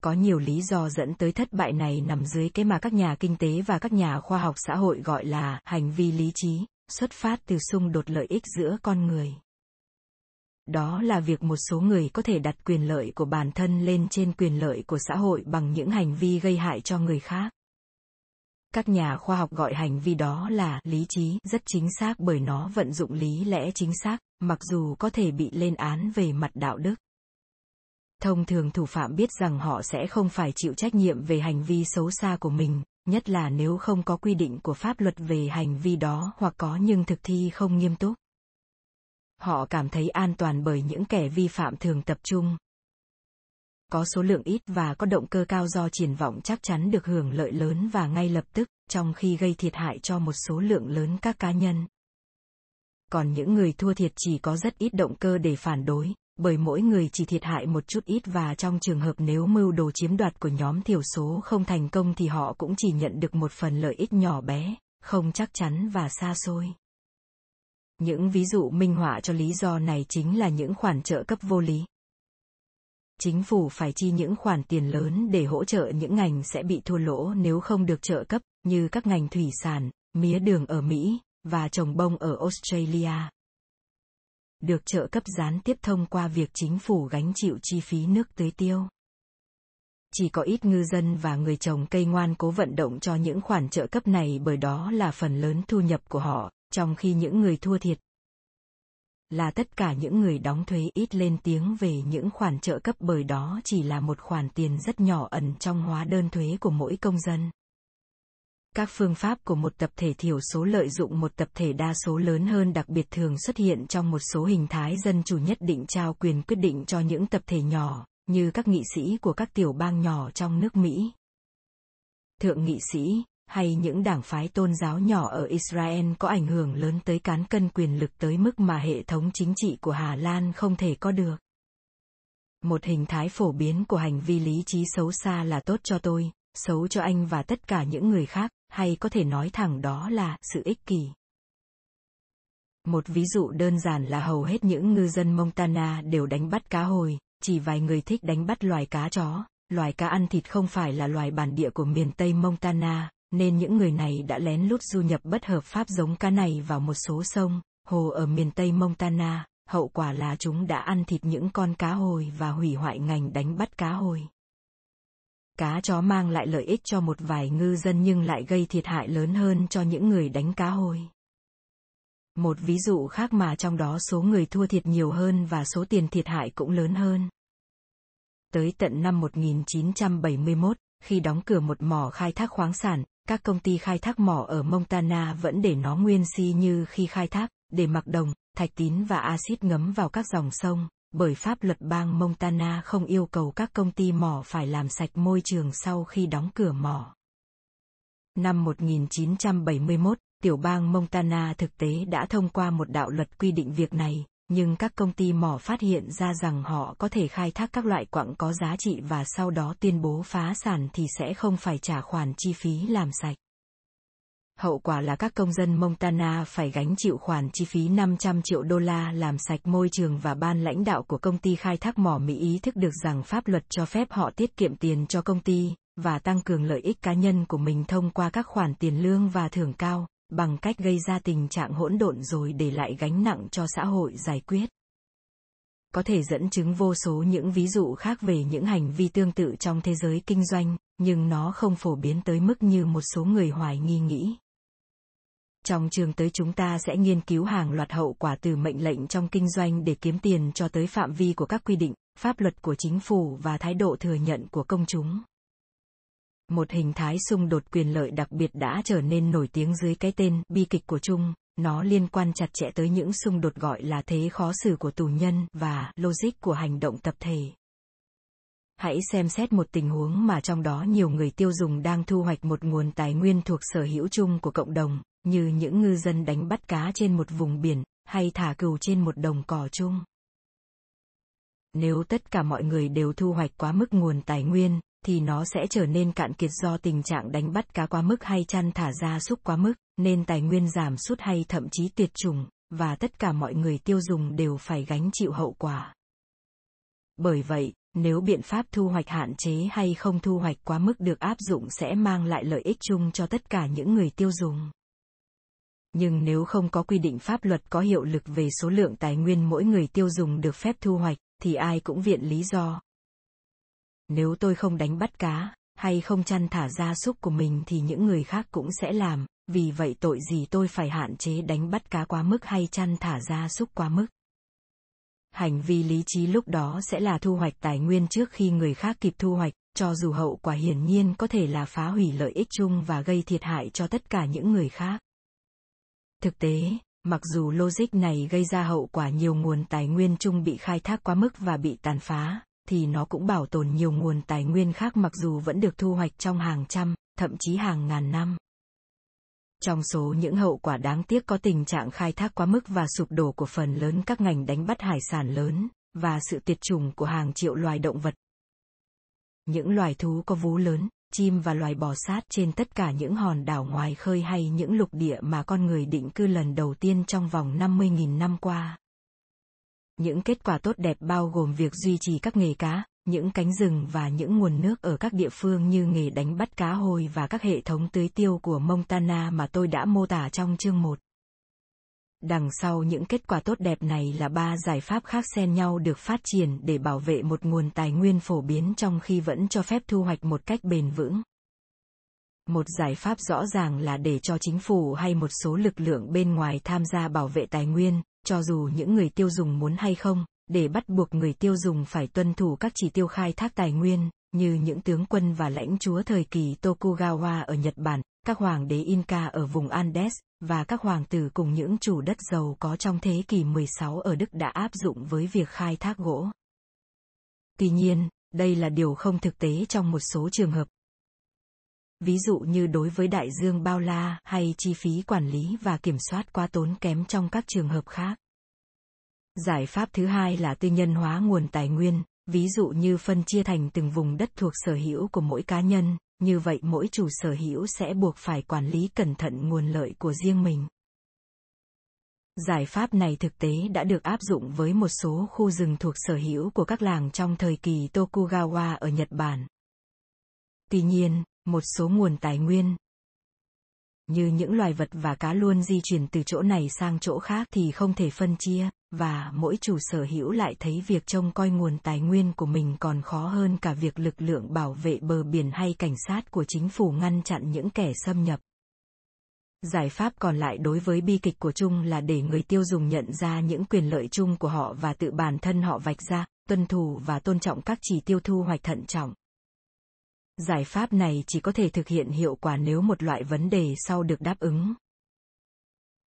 Có nhiều lý do dẫn tới thất bại này nằm dưới cái mà các nhà kinh tế và các nhà khoa học xã hội gọi là hành vi lý trí, xuất phát từ xung đột lợi ích giữa con người. Đó là việc một số người có thể đặt quyền lợi của bản thân lên trên quyền lợi của xã hội bằng những hành vi gây hại cho người khác các nhà khoa học gọi hành vi đó là lý trí, rất chính xác bởi nó vận dụng lý lẽ chính xác, mặc dù có thể bị lên án về mặt đạo đức. Thông thường thủ phạm biết rằng họ sẽ không phải chịu trách nhiệm về hành vi xấu xa của mình, nhất là nếu không có quy định của pháp luật về hành vi đó hoặc có nhưng thực thi không nghiêm túc. Họ cảm thấy an toàn bởi những kẻ vi phạm thường tập trung có số lượng ít và có động cơ cao do triển vọng chắc chắn được hưởng lợi lớn và ngay lập tức, trong khi gây thiệt hại cho một số lượng lớn các cá nhân. Còn những người thua thiệt chỉ có rất ít động cơ để phản đối, bởi mỗi người chỉ thiệt hại một chút ít và trong trường hợp nếu mưu đồ chiếm đoạt của nhóm thiểu số không thành công thì họ cũng chỉ nhận được một phần lợi ích nhỏ bé, không chắc chắn và xa xôi. Những ví dụ minh họa cho lý do này chính là những khoản trợ cấp vô lý, chính phủ phải chi những khoản tiền lớn để hỗ trợ những ngành sẽ bị thua lỗ nếu không được trợ cấp, như các ngành thủy sản, mía đường ở Mỹ, và trồng bông ở Australia. Được trợ cấp gián tiếp thông qua việc chính phủ gánh chịu chi phí nước tưới tiêu. Chỉ có ít ngư dân và người trồng cây ngoan cố vận động cho những khoản trợ cấp này bởi đó là phần lớn thu nhập của họ, trong khi những người thua thiệt là tất cả những người đóng thuế ít lên tiếng về những khoản trợ cấp bởi đó chỉ là một khoản tiền rất nhỏ ẩn trong hóa đơn thuế của mỗi công dân. Các phương pháp của một tập thể thiểu số lợi dụng một tập thể đa số lớn hơn đặc biệt thường xuất hiện trong một số hình thái dân chủ nhất định trao quyền quyết định cho những tập thể nhỏ, như các nghị sĩ của các tiểu bang nhỏ trong nước Mỹ. Thượng nghị sĩ, hay những đảng phái tôn giáo nhỏ ở Israel có ảnh hưởng lớn tới cán cân quyền lực tới mức mà hệ thống chính trị của Hà Lan không thể có được. Một hình thái phổ biến của hành vi lý trí xấu xa là tốt cho tôi, xấu cho anh và tất cả những người khác, hay có thể nói thẳng đó là sự ích kỷ. Một ví dụ đơn giản là hầu hết những ngư dân Montana đều đánh bắt cá hồi, chỉ vài người thích đánh bắt loài cá chó, loài cá ăn thịt không phải là loài bản địa của miền Tây Montana, nên những người này đã lén lút du nhập bất hợp pháp giống cá này vào một số sông, hồ ở miền Tây Montana, hậu quả là chúng đã ăn thịt những con cá hồi và hủy hoại ngành đánh bắt cá hồi. Cá chó mang lại lợi ích cho một vài ngư dân nhưng lại gây thiệt hại lớn hơn cho những người đánh cá hồi. Một ví dụ khác mà trong đó số người thua thiệt nhiều hơn và số tiền thiệt hại cũng lớn hơn. Tới tận năm 1971, khi đóng cửa một mỏ khai thác khoáng sản, các công ty khai thác mỏ ở Montana vẫn để nó nguyên si như khi khai thác, để mặc đồng, thạch tín và axit ngấm vào các dòng sông, bởi pháp luật bang Montana không yêu cầu các công ty mỏ phải làm sạch môi trường sau khi đóng cửa mỏ. Năm 1971, tiểu bang Montana thực tế đã thông qua một đạo luật quy định việc này, nhưng các công ty mỏ phát hiện ra rằng họ có thể khai thác các loại quặng có giá trị và sau đó tuyên bố phá sản thì sẽ không phải trả khoản chi phí làm sạch. Hậu quả là các công dân Montana phải gánh chịu khoản chi phí 500 triệu đô la làm sạch môi trường và ban lãnh đạo của công ty khai thác mỏ Mỹ ý thức được rằng pháp luật cho phép họ tiết kiệm tiền cho công ty, và tăng cường lợi ích cá nhân của mình thông qua các khoản tiền lương và thưởng cao, bằng cách gây ra tình trạng hỗn độn rồi để lại gánh nặng cho xã hội giải quyết. Có thể dẫn chứng vô số những ví dụ khác về những hành vi tương tự trong thế giới kinh doanh, nhưng nó không phổ biến tới mức như một số người hoài nghi nghĩ. Trong trường tới chúng ta sẽ nghiên cứu hàng loạt hậu quả từ mệnh lệnh trong kinh doanh để kiếm tiền cho tới phạm vi của các quy định, pháp luật của chính phủ và thái độ thừa nhận của công chúng. Một hình thái xung đột quyền lợi đặc biệt đã trở nên nổi tiếng dưới cái tên bi kịch của Trung, nó liên quan chặt chẽ tới những xung đột gọi là thế khó xử của tù nhân và logic của hành động tập thể. Hãy xem xét một tình huống mà trong đó nhiều người tiêu dùng đang thu hoạch một nguồn tài nguyên thuộc sở hữu chung của cộng đồng, như những ngư dân đánh bắt cá trên một vùng biển, hay thả cừu trên một đồng cỏ chung. Nếu tất cả mọi người đều thu hoạch quá mức nguồn tài nguyên, thì nó sẽ trở nên cạn kiệt do tình trạng đánh bắt cá quá mức hay chăn thả ra súc quá mức, nên tài nguyên giảm sút hay thậm chí tuyệt chủng, và tất cả mọi người tiêu dùng đều phải gánh chịu hậu quả. Bởi vậy, nếu biện pháp thu hoạch hạn chế hay không thu hoạch quá mức được áp dụng sẽ mang lại lợi ích chung cho tất cả những người tiêu dùng. Nhưng nếu không có quy định pháp luật có hiệu lực về số lượng tài nguyên mỗi người tiêu dùng được phép thu hoạch, thì ai cũng viện lý do. Nếu tôi không đánh bắt cá, hay không chăn thả gia súc của mình thì những người khác cũng sẽ làm, vì vậy tội gì tôi phải hạn chế đánh bắt cá quá mức hay chăn thả gia súc quá mức. Hành vi lý trí lúc đó sẽ là thu hoạch tài nguyên trước khi người khác kịp thu hoạch, cho dù hậu quả hiển nhiên có thể là phá hủy lợi ích chung và gây thiệt hại cho tất cả những người khác. Thực tế, mặc dù logic này gây ra hậu quả nhiều nguồn tài nguyên chung bị khai thác quá mức và bị tàn phá, thì nó cũng bảo tồn nhiều nguồn tài nguyên khác mặc dù vẫn được thu hoạch trong hàng trăm, thậm chí hàng ngàn năm. Trong số những hậu quả đáng tiếc có tình trạng khai thác quá mức và sụp đổ của phần lớn các ngành đánh bắt hải sản lớn, và sự tuyệt chủng của hàng triệu loài động vật. Những loài thú có vú lớn, chim và loài bò sát trên tất cả những hòn đảo ngoài khơi hay những lục địa mà con người định cư lần đầu tiên trong vòng 50.000 năm qua. Những kết quả tốt đẹp bao gồm việc duy trì các nghề cá, những cánh rừng và những nguồn nước ở các địa phương như nghề đánh bắt cá hồi và các hệ thống tưới tiêu của Montana mà tôi đã mô tả trong chương 1. Đằng sau những kết quả tốt đẹp này là ba giải pháp khác xen nhau được phát triển để bảo vệ một nguồn tài nguyên phổ biến trong khi vẫn cho phép thu hoạch một cách bền vững. Một giải pháp rõ ràng là để cho chính phủ hay một số lực lượng bên ngoài tham gia bảo vệ tài nguyên, cho dù những người tiêu dùng muốn hay không, để bắt buộc người tiêu dùng phải tuân thủ các chỉ tiêu khai thác tài nguyên, như những tướng quân và lãnh chúa thời kỳ Tokugawa ở Nhật Bản, các hoàng đế Inca ở vùng Andes, và các hoàng tử cùng những chủ đất giàu có trong thế kỷ 16 ở Đức đã áp dụng với việc khai thác gỗ. Tuy nhiên, đây là điều không thực tế trong một số trường hợp. Ví dụ như đối với đại dương bao la hay chi phí quản lý và kiểm soát quá tốn kém trong các trường hợp khác. Giải pháp thứ hai là tư nhân hóa nguồn tài nguyên, ví dụ như phân chia thành từng vùng đất thuộc sở hữu của mỗi cá nhân, như vậy mỗi chủ sở hữu sẽ buộc phải quản lý cẩn thận nguồn lợi của riêng mình. Giải pháp này thực tế đã được áp dụng với một số khu rừng thuộc sở hữu của các làng trong thời kỳ Tokugawa ở Nhật Bản. Tuy nhiên, một số nguồn tài nguyên, như những loài vật và cá luôn di chuyển từ chỗ này sang chỗ khác thì không thể phân chia, và mỗi chủ sở hữu lại thấy việc trông coi nguồn tài nguyên của mình còn khó hơn cả việc lực lượng bảo vệ bờ biển hay cảnh sát của chính phủ ngăn chặn những kẻ xâm nhập. Giải pháp còn lại đối với bi kịch của chung là để người tiêu dùng nhận ra những quyền lợi chung của họ và tự bản thân họ vạch ra, tuân thủ và tôn trọng các chỉ tiêu thu hoạch thận trọng. Giải pháp này chỉ có thể thực hiện hiệu quả nếu một loại vấn đề sau được đáp ứng.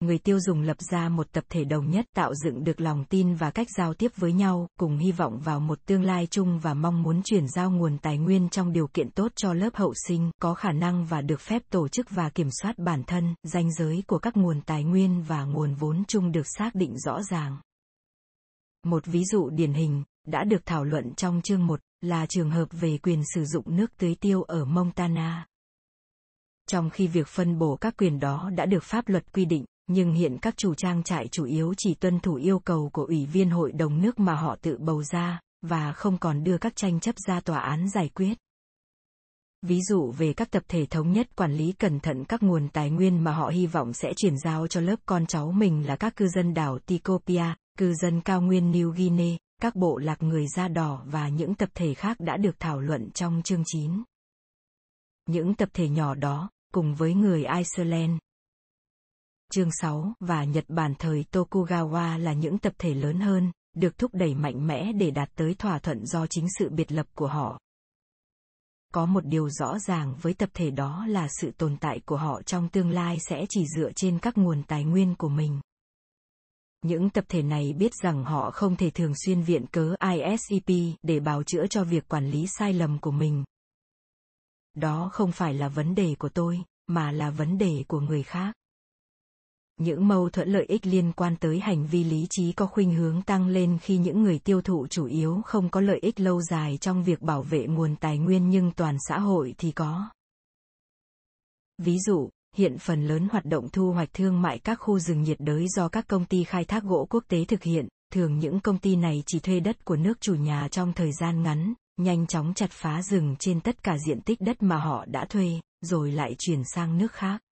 Người tiêu dùng lập ra một tập thể đồng nhất tạo dựng được lòng tin và cách giao tiếp với nhau, cùng hy vọng vào một tương lai chung và mong muốn chuyển giao nguồn tài nguyên trong điều kiện tốt cho lớp hậu sinh, có khả năng và được phép tổ chức và kiểm soát bản thân, danh giới của các nguồn tài nguyên và nguồn vốn chung được xác định rõ ràng. Một ví dụ điển hình, đã được thảo luận trong chương 1, là trường hợp về quyền sử dụng nước tưới tiêu ở Montana. Trong khi việc phân bổ các quyền đó đã được pháp luật quy định, nhưng hiện các chủ trang trại chủ yếu chỉ tuân thủ yêu cầu của Ủy viên Hội đồng nước mà họ tự bầu ra, và không còn đưa các tranh chấp ra tòa án giải quyết. Ví dụ về các tập thể thống nhất quản lý cẩn thận các nguồn tài nguyên mà họ hy vọng sẽ chuyển giao cho lớp con cháu mình là các cư dân đảo Tikopia, cư dân cao nguyên New Guinea, các bộ lạc người da đỏ và những tập thể khác đã được thảo luận trong chương 9. Những tập thể nhỏ đó, cùng với người Iceland, chương 6 và Nhật Bản thời Tokugawa là những tập thể lớn hơn, được thúc đẩy mạnh mẽ để đạt tới thỏa thuận do chính sự biệt lập của họ. có một điều rõ ràng với tập thể đó là sự tồn tại của họ trong tương lai sẽ chỉ dựa trên các nguồn tài nguyên của mình những tập thể này biết rằng họ không thể thường xuyên viện cớ isep để bào chữa cho việc quản lý sai lầm của mình. Đó không phải là vấn đề của tôi, mà là vấn đề của người khác. Những mâu thuẫn lợi ích liên quan tới hành vi lý trí có khuynh hướng tăng lên khi những người tiêu thụ chủ yếu không có lợi ích lâu dài trong việc bảo vệ nguồn tài nguyên nhưng toàn xã hội thì có. Ví dụ hiện phần lớn hoạt động thu hoạch thương mại các khu rừng nhiệt đới do các công ty khai thác gỗ quốc tế thực hiện. Thường những công ty này chỉ thuê đất của nước chủ nhà trong thời gian ngắn, nhanh chóng chặt phá rừng trên tất cả diện tích đất mà họ đã thuê, rồi lại chuyển sang nước khác.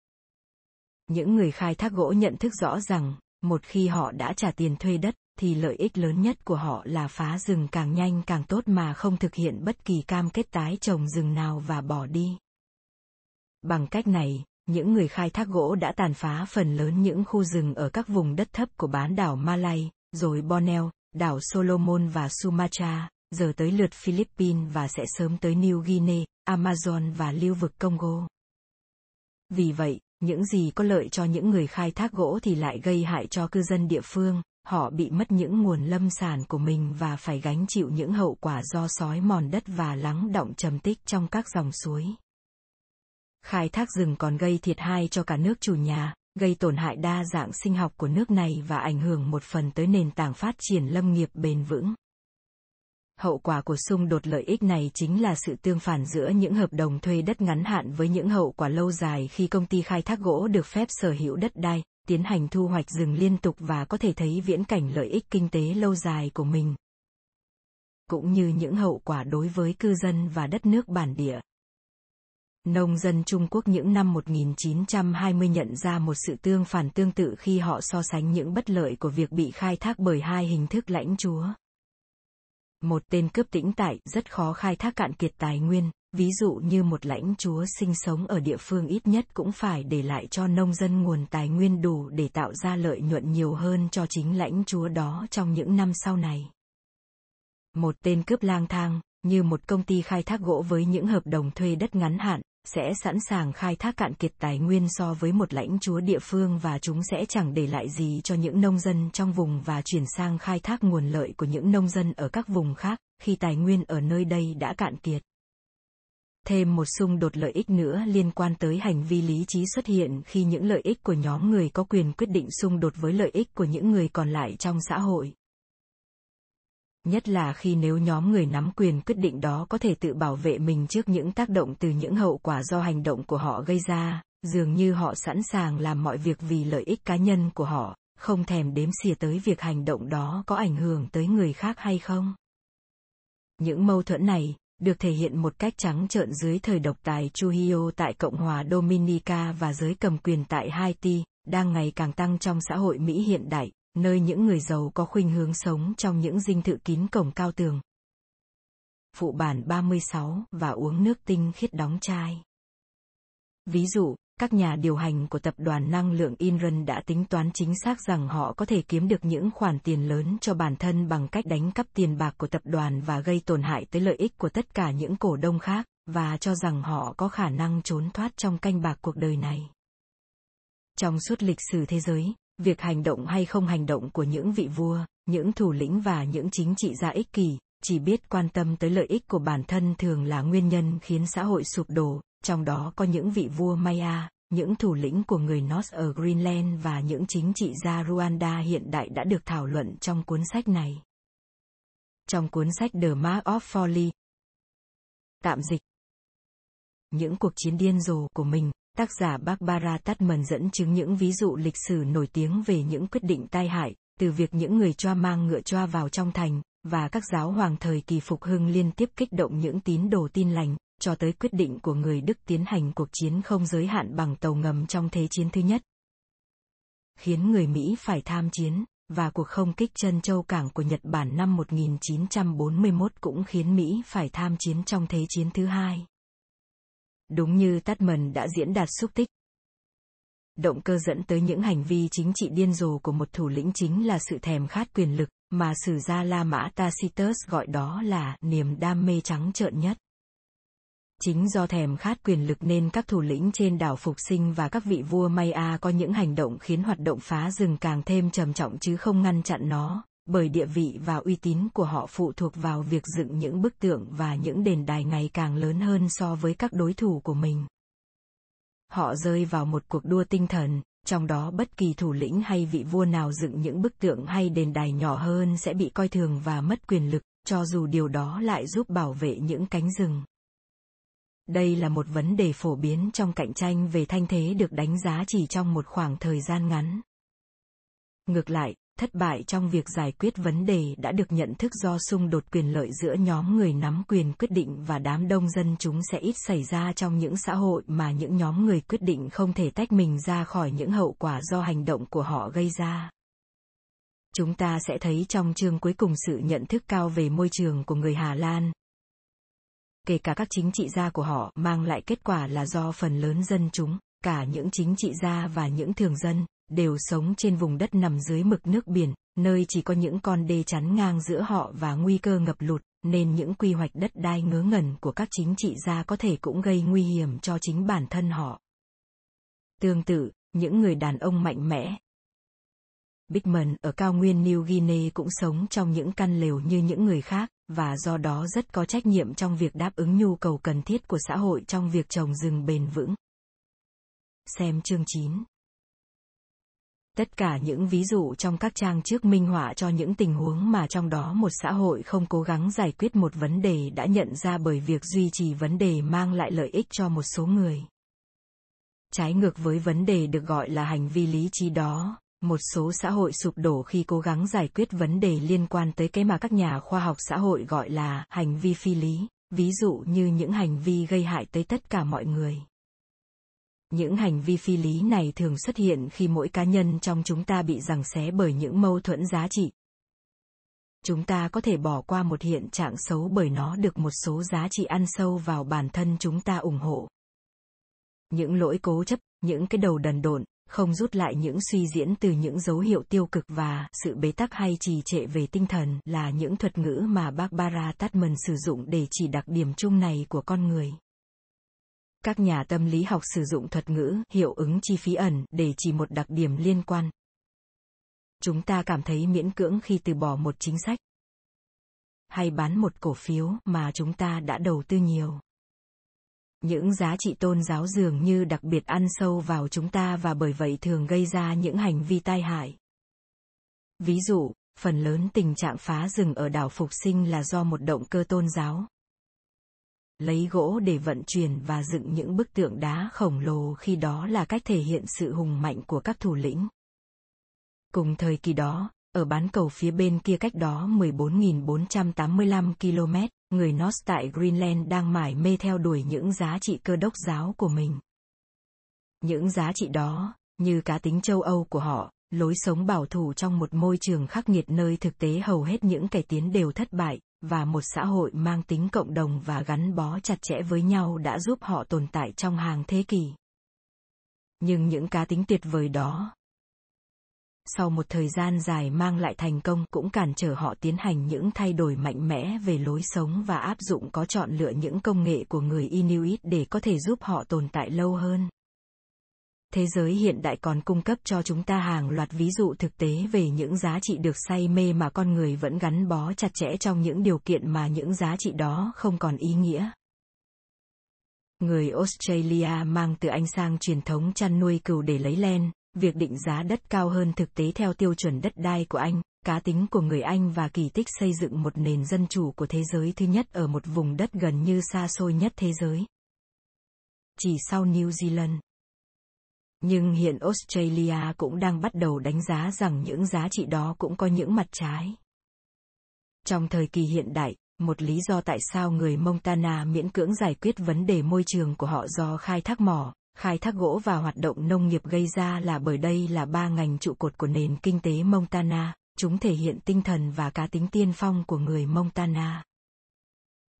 Những người khai thác gỗ nhận thức rõ rằng, một khi họ đã trả tiền thuê đất, thì lợi ích lớn nhất của họ là phá rừng càng nhanh càng tốt mà không thực hiện bất kỳ cam kết tái trồng rừng nào và bỏ đi. Bằng cách này những người khai thác gỗ đã tàn phá phần lớn những khu rừng ở các vùng đất thấp của bán đảo Malay, rồi Borneo, đảo Solomon và Sumatra, giờ tới lượt Philippines và sẽ sớm tới New Guinea, Amazon và lưu vực Congo. Vì vậy, những gì có lợi cho những người khai thác gỗ thì lại gây hại cho cư dân địa phương, họ bị mất những nguồn lâm sản của mình và phải gánh chịu những hậu quả do sói mòn đất và lắng động trầm tích trong các dòng suối. Khai thác rừng còn gây thiệt hại cho cả nước chủ nhà, gây tổn hại đa dạng sinh học của nước này và ảnh hưởng một phần tới nền tảng phát triển lâm nghiệp bền vững. Hậu quả của xung đột lợi ích này chính là sự tương phản giữa những hợp đồng thuê đất ngắn hạn với những hậu quả lâu dài khi công ty khai thác gỗ được phép sở hữu đất đai, tiến hành thu hoạch rừng liên tục và có thể thấy viễn cảnh lợi ích kinh tế lâu dài của mình. Cũng như những hậu quả đối với cư dân và đất nước bản địa. Nông dân Trung Quốc những năm 1920 nhận ra một sự tương phản tương tự khi họ so sánh những bất lợi của việc bị khai thác bởi hai hình thức lãnh chúa. Một tên cướp tĩnh tại rất khó khai thác cạn kiệt tài nguyên, ví dụ như một lãnh chúa sinh sống ở địa phương ít nhất cũng phải để lại cho nông dân nguồn tài nguyên đủ để tạo ra lợi nhuận nhiều hơn cho chính lãnh chúa đó trong những năm sau này. Một tên cướp lang thang, như một công ty khai thác gỗ với những hợp đồng thuê đất ngắn hạn, sẽ sẵn sàng khai thác cạn kiệt tài nguyên so với một lãnh chúa địa phương và chúng sẽ chẳng để lại gì cho những nông dân trong vùng và chuyển sang khai thác nguồn lợi của những nông dân ở các vùng khác khi tài nguyên ở nơi đây đã cạn kiệt. Thêm một xung đột lợi ích nữa liên quan tới hành vi lý trí xuất hiện khi những lợi ích của nhóm người có quyền quyết định xung đột với lợi ích của những người còn lại trong xã hội nhất là khi nếu nhóm người nắm quyền quyết định đó có thể tự bảo vệ mình trước những tác động từ những hậu quả do hành động của họ gây ra. Dường như họ sẵn sàng làm mọi việc vì lợi ích cá nhân của họ không thèm đếm xỉa tới việc hành động đó có ảnh hưởng tới người khác hay không. Những mâu thuẫn này được thể hiện một cách trắng trợn dưới thời độc tài Trujillo tại Cộng hòa Dominica và giới cầm quyền tại Haiti, đang ngày càng tăng trong xã hội Mỹ hiện đại, nơi những người giàu có khuynh hướng sống trong những dinh thự kín cổng cao tường. Phụ bản 36 và uống nước tinh khiết đóng chai. Ví dụ, các nhà điều hành của tập đoàn năng lượng Inran đã tính toán chính xác rằng họ có thể kiếm được những khoản tiền lớn cho bản thân bằng cách đánh cắp tiền bạc của tập đoàn và gây tổn hại tới lợi ích của tất cả những cổ đông khác, và cho rằng họ có khả năng trốn thoát trong canh bạc cuộc đời này. Trong suốt lịch sử thế giới, việc hành động hay không hành động của những vị vua, những thủ lĩnh và những chính trị gia ích kỷ, chỉ biết quan tâm tới lợi ích của bản thân thường là nguyên nhân khiến xã hội sụp đổ, trong đó có những vị vua Maya, những thủ lĩnh của người North ở Greenland và những chính trị gia Rwanda hiện đại đã được thảo luận trong cuốn sách này. Trong cuốn sách The Mark of Folly, tạm dịch những cuộc chiến điên rồ của mình Tác giả Barbara Tuchman dẫn chứng những ví dụ lịch sử nổi tiếng về những quyết định tai hại, từ việc những người choa mang ngựa choa vào trong thành, và các giáo hoàng thời kỳ phục hưng liên tiếp kích động những tín đồ tin lành, cho tới quyết định của người Đức tiến hành cuộc chiến không giới hạn bằng tàu ngầm trong Thế chiến thứ nhất. Khiến người Mỹ phải tham chiến, và cuộc không kích chân châu cảng của Nhật Bản năm 1941 cũng khiến Mỹ phải tham chiến trong Thế chiến thứ hai. Đúng như Tadman đã diễn đạt xúc tích. Động cơ dẫn tới những hành vi chính trị điên rồ của một thủ lĩnh chính là sự thèm khát quyền lực, mà sử gia La Mã Tacitus gọi đó là niềm đam mê trắng trợn nhất. Chính do thèm khát quyền lực nên các thủ lĩnh trên đảo Phục Sinh và các vị vua Maya có những hành động khiến hoạt động phá rừng càng thêm trầm trọng chứ không ngăn chặn nó, bởi địa vị và uy tín của họ phụ thuộc vào việc dựng những bức tượng và những đền đài ngày càng lớn hơn so với các đối thủ của mình. Họ rơi vào một cuộc đua tinh thần, trong đó bất kỳ thủ lĩnh hay vị vua nào dựng những bức tượng hay đền đài nhỏ hơn sẽ bị coi thường và mất quyền lực, cho dù điều đó lại giúp bảo vệ những cánh rừng. Đây là một vấn đề phổ biến trong cạnh tranh về thanh thế được đánh giá chỉ trong một khoảng thời gian ngắn. Ngược lại, thất bại trong việc giải quyết vấn đề đã được nhận thức do xung đột quyền lợi giữa nhóm người nắm quyền quyết định và đám đông dân chúng sẽ ít xảy ra trong những xã hội mà những nhóm người quyết định không thể tách mình ra khỏi những hậu quả do hành động của họ gây ra chúng ta sẽ thấy trong chương cuối cùng sự nhận thức cao về môi trường của người Hà Lan. Kể cả các chính trị gia của họ mang lại kết quả là do phần lớn dân chúng, cả những chính trị gia và những thường dân, đều sống trên vùng đất nằm dưới mực nước biển, nơi chỉ có những con đê chắn ngang giữa họ và nguy cơ ngập lụt, nên những quy hoạch đất đai ngớ ngẩn của các chính trị gia có thể cũng gây nguy hiểm cho chính bản thân họ. Tương tự, những người đàn ông mạnh mẽ, Bigman ở cao nguyên New Guinea cũng sống trong những căn lều như những người khác, và do đó rất có trách nhiệm trong việc đáp ứng nhu cầu cần thiết của xã hội trong việc trồng rừng bền vững. Xem chương 9. Tất cả những ví dụ trong các trang trước minh họa cho những tình huống mà trong đó một xã hội không cố gắng giải quyết một vấn đề đã nhận ra bởi việc duy trì vấn đề mang lại lợi ích cho một số người. Trái ngược với vấn đề được gọi là hành vi lý trí đó, một số xã hội sụp đổ khi cố gắng giải quyết vấn đề liên quan tới cái mà các nhà khoa học xã hội gọi là hành vi phi lý ví dụ như những hành vi gây hại tới tất cả mọi người những hành vi phi lý này thường xuất hiện khi mỗi cá nhân trong chúng ta bị giằng xé bởi những mâu thuẫn giá trị chúng ta có thể bỏ qua một hiện trạng xấu bởi nó được một số giá trị ăn sâu vào bản thân chúng ta ủng hộ những lỗi cố chấp, những cái đầu đần độn, không rút lại những suy diễn từ những dấu hiệu tiêu cực và sự bế tắc hay trì trệ về tinh thần là những thuật ngữ mà Barbara Tuchman sử dụng để chỉ đặc điểm chung này của con người. Các nhà tâm lý học sử dụng thuật ngữ hiệu ứng chi phí ẩn để chỉ một đặc điểm liên quan. Chúng ta cảm thấy miễn cưỡng khi từ bỏ một chính sách. Hay bán một cổ phiếu mà chúng ta đã đầu tư nhiều. Những giá trị tôn giáo dường như đặc biệt ăn sâu vào chúng ta và bởi vậy thường gây ra những hành vi tai hại. Ví dụ, phần lớn tình trạng phá rừng ở đảo phục sinh là do một động cơ tôn giáo lấy gỗ để vận chuyển và dựng những bức tượng đá khổng lồ khi đó là cách thể hiện sự hùng mạnh của các thủ lĩnh cùng thời kỳ đó ở bán cầu phía bên kia cách đó 14.485 km, người Norse tại Greenland đang mải mê theo đuổi những giá trị cơ đốc giáo của mình. Những giá trị đó, như cá tính châu Âu của họ, lối sống bảo thủ trong một môi trường khắc nghiệt nơi thực tế hầu hết những kẻ tiến đều thất bại, và một xã hội mang tính cộng đồng và gắn bó chặt chẽ với nhau đã giúp họ tồn tại trong hàng thế kỷ. Nhưng những cá tính tuyệt vời đó, sau một thời gian dài mang lại thành công cũng cản trở họ tiến hành những thay đổi mạnh mẽ về lối sống và áp dụng có chọn lựa những công nghệ của người Inuit để có thể giúp họ tồn tại lâu hơn. Thế giới hiện đại còn cung cấp cho chúng ta hàng loạt ví dụ thực tế về những giá trị được say mê mà con người vẫn gắn bó chặt chẽ trong những điều kiện mà những giá trị đó không còn ý nghĩa. Người Australia mang từ Anh sang truyền thống chăn nuôi cừu để lấy len, việc định giá đất cao hơn thực tế theo tiêu chuẩn đất đai của Anh, cá tính của người Anh và kỳ tích xây dựng một nền dân chủ của thế giới thứ nhất ở một vùng đất gần như xa xôi nhất thế giới. Chỉ sau New Zealand. Nhưng hiện Australia cũng đang bắt đầu đánh giá rằng những giá trị đó cũng có những mặt trái. Trong thời kỳ hiện đại, một lý do tại sao người Montana miễn cưỡng giải quyết vấn đề môi trường của họ do khai thác mỏ, khai thác gỗ và hoạt động nông nghiệp gây ra là bởi đây là ba ngành trụ cột của nền kinh tế Montana, chúng thể hiện tinh thần và cá tính tiên phong của người Montana.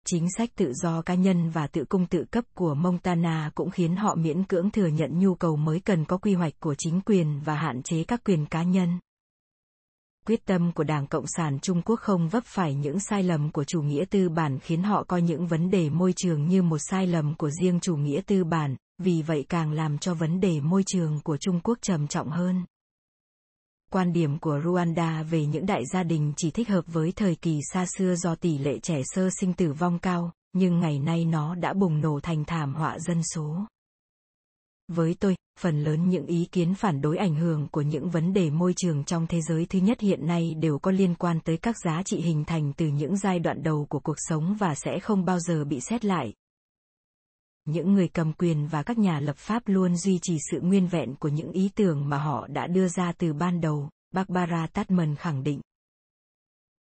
Chính sách tự do cá nhân và tự cung tự cấp của Montana cũng khiến họ miễn cưỡng thừa nhận nhu cầu mới cần có quy hoạch của chính quyền và hạn chế các quyền cá nhân. Quyết tâm của Đảng Cộng sản Trung Quốc không vấp phải những sai lầm của chủ nghĩa tư bản khiến họ coi những vấn đề môi trường như một sai lầm của riêng chủ nghĩa tư bản, vì vậy càng làm cho vấn đề môi trường của Trung Quốc trầm trọng hơn. Quan điểm của Rwanda về những đại gia đình chỉ thích hợp với thời kỳ xa xưa do tỷ lệ trẻ sơ sinh tử vong cao, nhưng ngày nay nó đã bùng nổ thành thảm họa dân số. Với tôi, phần lớn những ý kiến phản đối ảnh hưởng của những vấn đề môi trường trong thế giới thứ nhất hiện nay đều có liên quan tới các giá trị hình thành từ những giai đoạn đầu của cuộc sống và sẽ không bao giờ bị xét lại. Những người cầm quyền và các nhà lập pháp luôn duy trì sự nguyên vẹn của những ý tưởng mà họ đã đưa ra từ ban đầu, Barbara Tadman khẳng định.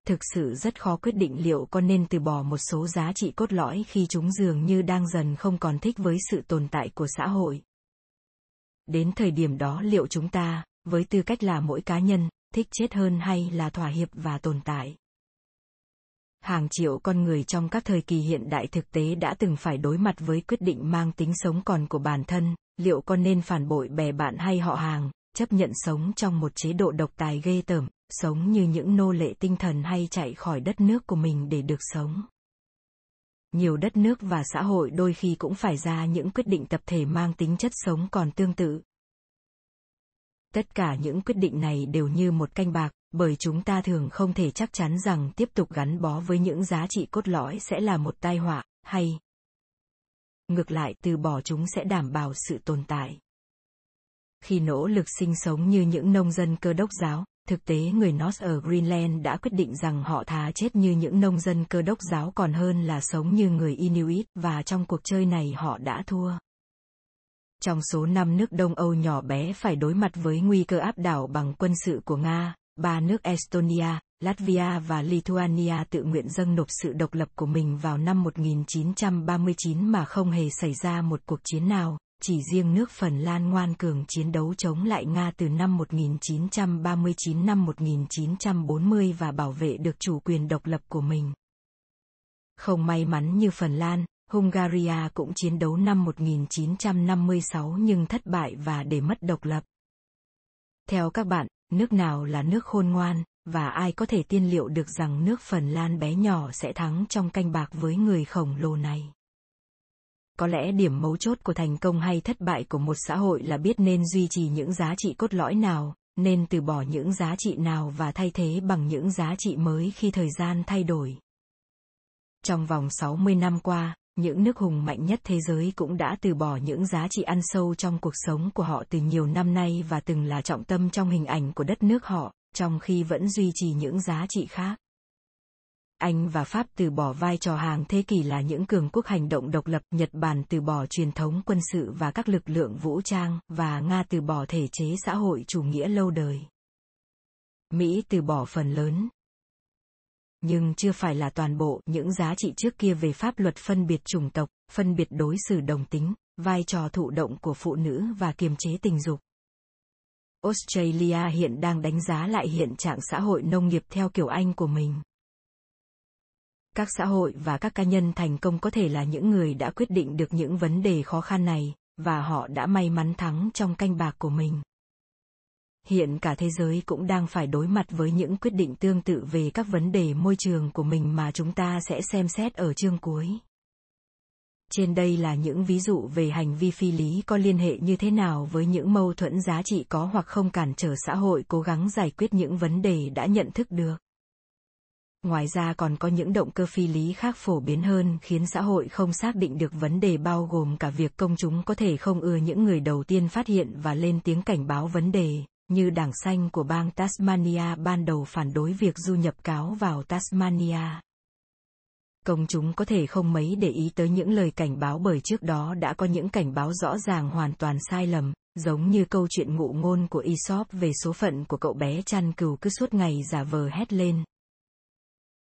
Thực sự rất khó quyết định liệu có nên từ bỏ một số giá trị cốt lõi khi chúng dường như đang dần không còn thích với sự tồn tại của xã hội đến thời điểm đó liệu chúng ta với tư cách là mỗi cá nhân thích chết hơn hay là thỏa hiệp và tồn tại hàng triệu con người trong các thời kỳ hiện đại thực tế đã từng phải đối mặt với quyết định mang tính sống còn của bản thân. Liệu con nên phản bội bè bạn hay họ hàng? Chấp nhận sống trong một chế độ độc tài ghê tởm, sống như những nô lệ tinh thần hay chạy khỏi đất nước của mình để được sống? Nhiều đất nước và xã hội đôi khi cũng phải ra những quyết định tập thể mang tính chất sống còn tương tự. Tất cả những quyết định này đều như một canh bạc bởi chúng ta thường không thể chắc chắn rằng tiếp tục gắn bó với những giá trị cốt lõi sẽ là một tai họa hay ngược lại từ bỏ chúng sẽ đảm bảo sự tồn tại khi nỗ lực sinh sống như những nông dân cơ đốc giáo Thực tế người Norse ở Greenland đã quyết định rằng họ thà chết như những nông dân cơ đốc giáo còn hơn là sống như người Inuit và trong cuộc chơi này họ đã thua. Trong số năm nước Đông Âu nhỏ bé phải đối mặt với nguy cơ áp đảo bằng quân sự của Nga, ba nước Estonia, Latvia và Lithuania tự nguyện dâng nộp sự độc lập của mình vào năm 1939 mà không hề xảy ra một cuộc chiến nào, chỉ riêng nước Phần Lan ngoan cường chiến đấu chống lại Nga từ năm 1939 năm 1940 và bảo vệ được chủ quyền độc lập của mình. Không may mắn như Phần Lan, Hungaria cũng chiến đấu năm 1956 nhưng thất bại và để mất độc lập. Theo các bạn, nước nào là nước khôn ngoan, và ai có thể tiên liệu được rằng nước Phần Lan bé nhỏ sẽ thắng trong canh bạc với người khổng lồ này? có lẽ điểm mấu chốt của thành công hay thất bại của một xã hội là biết nên duy trì những giá trị cốt lõi nào nên từ bỏ những giá trị nào và thay thế bằng những giá trị mới khi thời gian thay đổi. Trong vòng 60 năm qua, những nước hùng mạnh nhất thế giới cũng đã từ bỏ những giá trị ăn sâu trong cuộc sống của họ từ nhiều năm nay và từng là trọng tâm trong hình ảnh của đất nước họ, trong khi vẫn duy trì những giá trị khác. Anh và Pháp từ bỏ vai trò hàng thế kỷ là những cường quốc hành động độc lập, Nhật Bản từ bỏ truyền thống quân sự và các lực lượng vũ trang, và Nga từ bỏ thể chế xã hội chủ nghĩa lâu đời. Mỹ từ bỏ phần lớn. Nhưng chưa phải là toàn bộ những giá trị trước kia về pháp luật phân biệt chủng tộc, phân biệt đối xử đồng tính, vai trò thụ động của phụ nữ và kiềm chế tình dục. Australia hiện đang đánh giá lại hiện trạng xã hội nông nghiệp theo kiểu Anh của mình các xã hội và các cá nhân thành công có thể là những người đã quyết định được những vấn đề khó khăn này và họ đã may mắn thắng trong canh bạc của mình hiện cả thế giới cũng đang phải đối mặt với những quyết định tương tự về các vấn đề môi trường của mình mà chúng ta sẽ xem xét ở chương cuối. Trên đây là những ví dụ về hành vi phi lý có liên hệ như thế nào với những mâu thuẫn giá trị có hoặc không cản trở xã hội cố gắng giải quyết những vấn đề đã nhận thức được. Ngoài ra còn có những động cơ phi lý khác phổ biến hơn khiến xã hội không xác định được vấn đề bao gồm cả việc công chúng có thể không ưa những người đầu tiên phát hiện và lên tiếng cảnh báo vấn đề, như Đảng Xanh của bang Tasmania ban đầu phản đối việc du nhập cáo vào Tasmania. Công chúng có thể không mấy để ý tới những lời cảnh báo bởi trước đó đã có những cảnh báo rõ ràng hoàn toàn sai lầm, giống như câu chuyện ngụ ngôn của Aesop về số phận của cậu bé chăn cừu cứ suốt ngày giả vờ hét lên,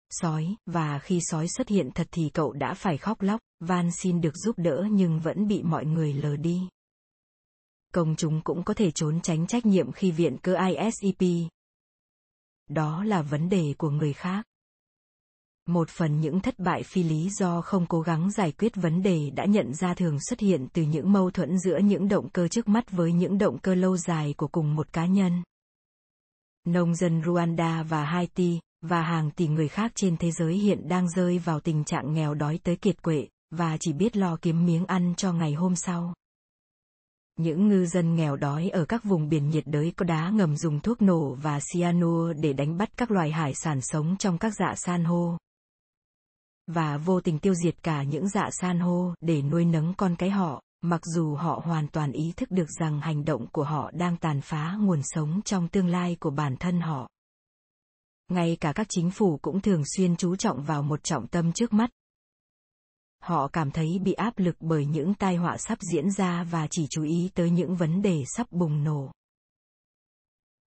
sói, và khi sói xuất hiện thật thì cậu đã phải khóc lóc, van xin được giúp đỡ nhưng vẫn bị mọi người lờ đi. Công chúng cũng có thể trốn tránh trách nhiệm khi viện cơ ISEP. Đó là vấn đề của người khác. Một phần những thất bại phi lý do không cố gắng giải quyết vấn đề đã nhận ra thường xuất hiện từ những mâu thuẫn giữa những động cơ trước mắt với những động cơ lâu dài của cùng một cá nhân Nông dân Rwanda và Haiti, và hàng tỷ người khác trên thế giới hiện đang rơi vào tình trạng nghèo đói tới kiệt quệ, và chỉ biết lo kiếm miếng ăn cho ngày hôm sau. Những ngư dân nghèo đói ở các vùng biển nhiệt đới có đá ngầm dùng thuốc nổ và cyanua để đánh bắt các loài hải sản sống trong các dạ san hô. Và vô tình tiêu diệt cả những dạ san hô để nuôi nấng con cái họ, mặc dù họ hoàn toàn ý thức được rằng hành động của họ đang tàn phá nguồn sống trong tương lai của bản thân họ. Ngay cả các chính phủ cũng thường xuyên chú trọng vào một trọng tâm trước mắt, họ cảm thấy bị áp lực bởi những tai họa sắp diễn ra và chỉ chú ý tới những vấn đề sắp bùng nổ.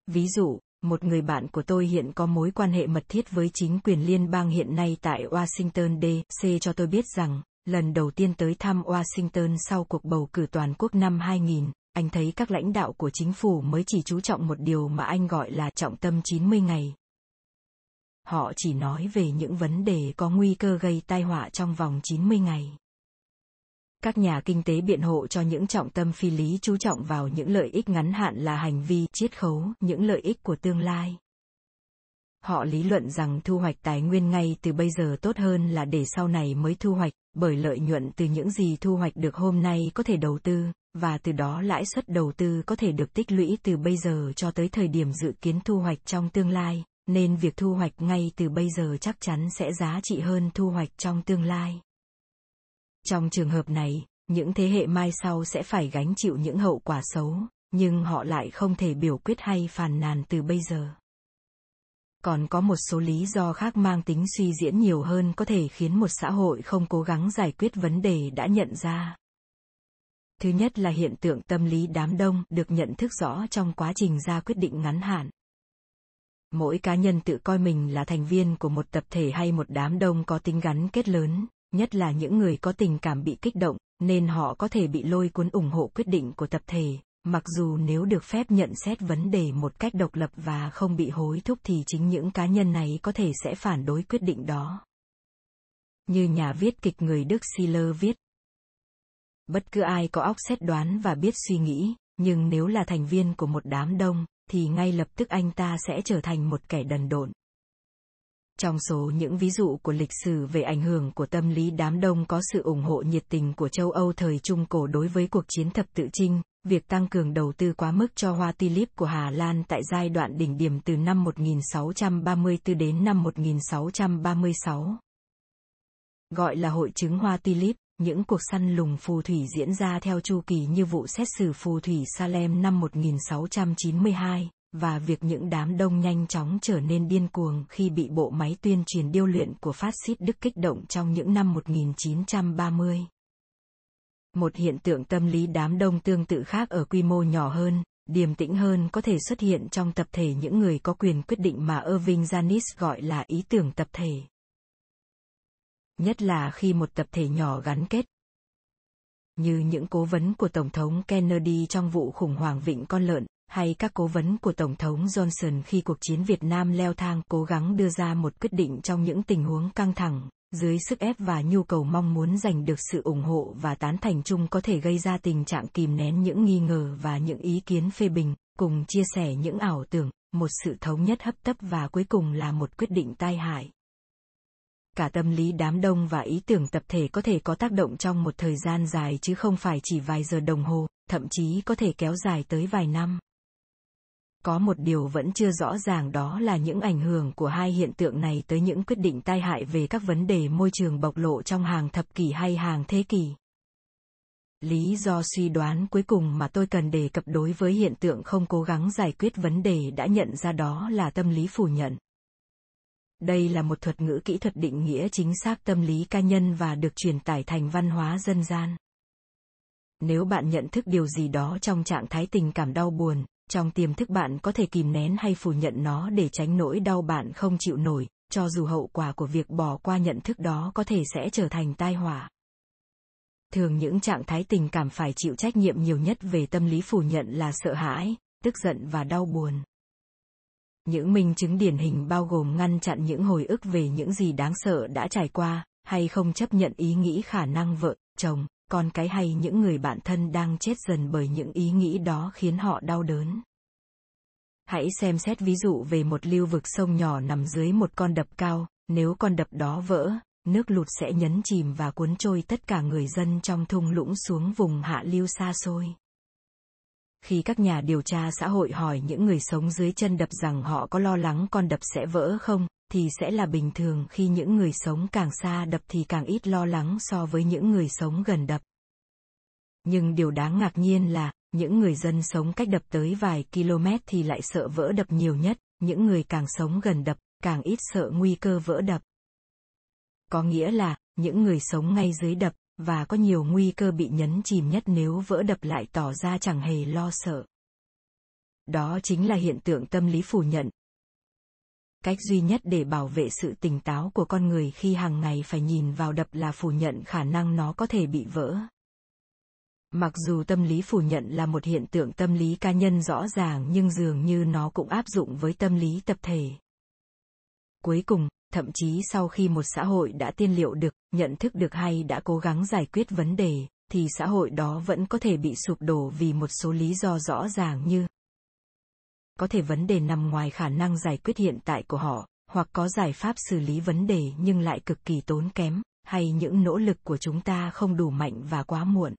Ví dụ, một người bạn của tôi hiện có mối quan hệ mật thiết với chính quyền liên bang hiện nay tại Washington DC cho tôi biết rằng, lần đầu tiên tới thăm Washington sau cuộc bầu cử toàn quốc năm 2000, anh thấy các lãnh đạo của chính phủ mới chỉ chú trọng một điều mà anh gọi là trọng tâm 90 ngày, họ chỉ nói về những vấn đề có nguy cơ gây tai họa trong vòng 90 ngày. Các nhà kinh tế biện hộ cho những trọng tâm phi lý chú trọng vào những lợi ích ngắn hạn là hành vi chiết khấu, những lợi ích của tương lai. Họ lý luận rằng thu hoạch tài nguyên ngay từ bây giờ tốt hơn là để sau này mới thu hoạch, bởi lợi nhuận từ những gì thu hoạch được hôm nay có thể đầu tư, và từ đó lãi suất đầu tư có thể được tích lũy từ bây giờ cho tới thời điểm dự kiến thu hoạch trong tương lai, nên việc thu hoạch ngay từ bây giờ chắc chắn sẽ giá trị hơn thu hoạch trong tương lai. Trong trường hợp này, những thế hệ mai sau sẽ phải gánh chịu những hậu quả xấu, nhưng họ lại không thể biểu quyết hay phàn nàn từ bây giờ. Còn có một số lý do khác mang tính suy diễn nhiều hơn có thể khiến một xã hội không cố gắng giải quyết vấn đề đã nhận ra. Thứ nhất là hiện tượng tâm lý đám đông được nhận thức rõ trong quá trình ra quyết định ngắn hạn mỗi cá nhân tự coi mình là thành viên của một tập thể hay một đám đông có tính gắn kết lớn, nhất là những người có tình cảm bị kích động, nên họ có thể bị lôi cuốn ủng hộ quyết định của tập thể. Mặc dù nếu được phép nhận xét vấn đề một cách độc lập và không bị hối thúc thì chính những cá nhân này có thể sẽ phản đối quyết định đó. Như nhà viết kịch người đức Schiller viết, bất cứ ai có óc xét đoán và biết suy nghĩ, nhưng nếu là thành viên của một đám đông thì ngay lập tức anh ta sẽ trở thành một kẻ đần độn. Trong số những ví dụ của lịch sử về ảnh hưởng của tâm lý đám đông có sự ủng hộ nhiệt tình của châu Âu thời Trung Cổ đối với cuộc chiến thập tự chinh, việc tăng cường đầu tư quá mức cho hoa tulip của Hà Lan tại giai đoạn đỉnh điểm từ năm 1634 đến năm 1636. Gọi là hội chứng hoa tulip, những cuộc săn lùng phù thủy diễn ra theo chu kỳ như vụ xét xử phù thủy Salem năm 1692, và việc những đám đông nhanh chóng trở nên điên cuồng khi bị bộ máy tuyên truyền điêu luyện của phát xít Đức kích động trong những năm 1930. Một hiện tượng tâm lý đám đông tương tự khác ở quy mô nhỏ hơn, điềm tĩnh hơn có thể xuất hiện trong tập thể những người có quyền quyết định mà Irving Janis gọi là ý tưởng tập thể nhất là khi một tập thể nhỏ gắn kết. Như những cố vấn của Tổng thống Kennedy trong vụ khủng hoảng vịnh con lợn, hay các cố vấn của Tổng thống Johnson khi cuộc chiến Việt Nam leo thang cố gắng đưa ra một quyết định trong những tình huống căng thẳng, dưới sức ép và nhu cầu mong muốn giành được sự ủng hộ và tán thành chung có thể gây ra tình trạng kìm nén những nghi ngờ và những ý kiến phê bình, cùng chia sẻ những ảo tưởng, một sự thống nhất hấp tấp và cuối cùng là một quyết định tai hại cả tâm lý đám đông và ý tưởng tập thể có thể có tác động trong một thời gian dài chứ không phải chỉ vài giờ đồng hồ, thậm chí có thể kéo dài tới vài năm. Có một điều vẫn chưa rõ ràng đó là những ảnh hưởng của hai hiện tượng này tới những quyết định tai hại về các vấn đề môi trường bộc lộ trong hàng thập kỷ hay hàng thế kỷ. Lý do suy đoán cuối cùng mà tôi cần đề cập đối với hiện tượng không cố gắng giải quyết vấn đề đã nhận ra đó là tâm lý phủ nhận. Đây là một thuật ngữ kỹ thuật định nghĩa chính xác tâm lý cá nhân và được truyền tải thành văn hóa dân gian. Nếu bạn nhận thức điều gì đó trong trạng thái tình cảm đau buồn, trong tiềm thức bạn có thể kìm nén hay phủ nhận nó để tránh nỗi đau bạn không chịu nổi, cho dù hậu quả của việc bỏ qua nhận thức đó có thể sẽ trở thành tai họa. Thường những trạng thái tình cảm phải chịu trách nhiệm nhiều nhất về tâm lý phủ nhận là sợ hãi, tức giận và đau buồn. Những minh chứng điển hình bao gồm ngăn chặn những hồi ức về những gì đáng sợ đã trải qua, hay không chấp nhận ý nghĩ khả năng vợ, chồng, con cái hay những người bạn thân đang chết dần bởi những ý nghĩ đó khiến họ đau đớn. Hãy xem xét ví dụ về một lưu vực sông nhỏ nằm dưới một con đập cao, nếu con đập đó vỡ, nước lụt sẽ nhấn chìm và cuốn trôi tất cả người dân trong thung lũng xuống vùng hạ lưu xa xôi. Khi các nhà điều tra xã hội hỏi những người sống dưới chân đập rằng họ có lo lắng con đập sẽ vỡ không, thì sẽ là bình thường khi những người sống càng xa đập thì càng ít lo lắng so với những người sống gần đập. Nhưng điều đáng ngạc nhiên là, những người dân sống cách đập tới vài km thì lại sợ vỡ đập nhiều nhất, những người càng sống gần đập, càng ít sợ nguy cơ vỡ đập. Có nghĩa là, những người sống ngay dưới đập, và có nhiều nguy cơ bị nhấn chìm nhất nếu vỡ đập lại tỏ ra chẳng hề lo sợ. Đó chính là hiện tượng tâm lý phủ nhận. Cách duy nhất để bảo vệ sự tỉnh táo của con người khi hàng ngày phải nhìn vào đập là phủ nhận khả năng nó có thể bị vỡ. Mặc dù tâm lý phủ nhận là một hiện tượng tâm lý cá nhân rõ ràng nhưng dường như nó cũng áp dụng với tâm lý tập thể. Cuối cùng, thậm chí sau khi một xã hội đã tiên liệu được, nhận thức được hay đã cố gắng giải quyết vấn đề, thì xã hội đó vẫn có thể bị sụp đổ vì một số lý do rõ ràng như có thể vấn đề nằm ngoài khả năng giải quyết hiện tại của họ, hoặc có giải pháp xử lý vấn đề nhưng lại cực kỳ tốn kém, hay những nỗ lực của chúng ta không đủ mạnh và quá muộn.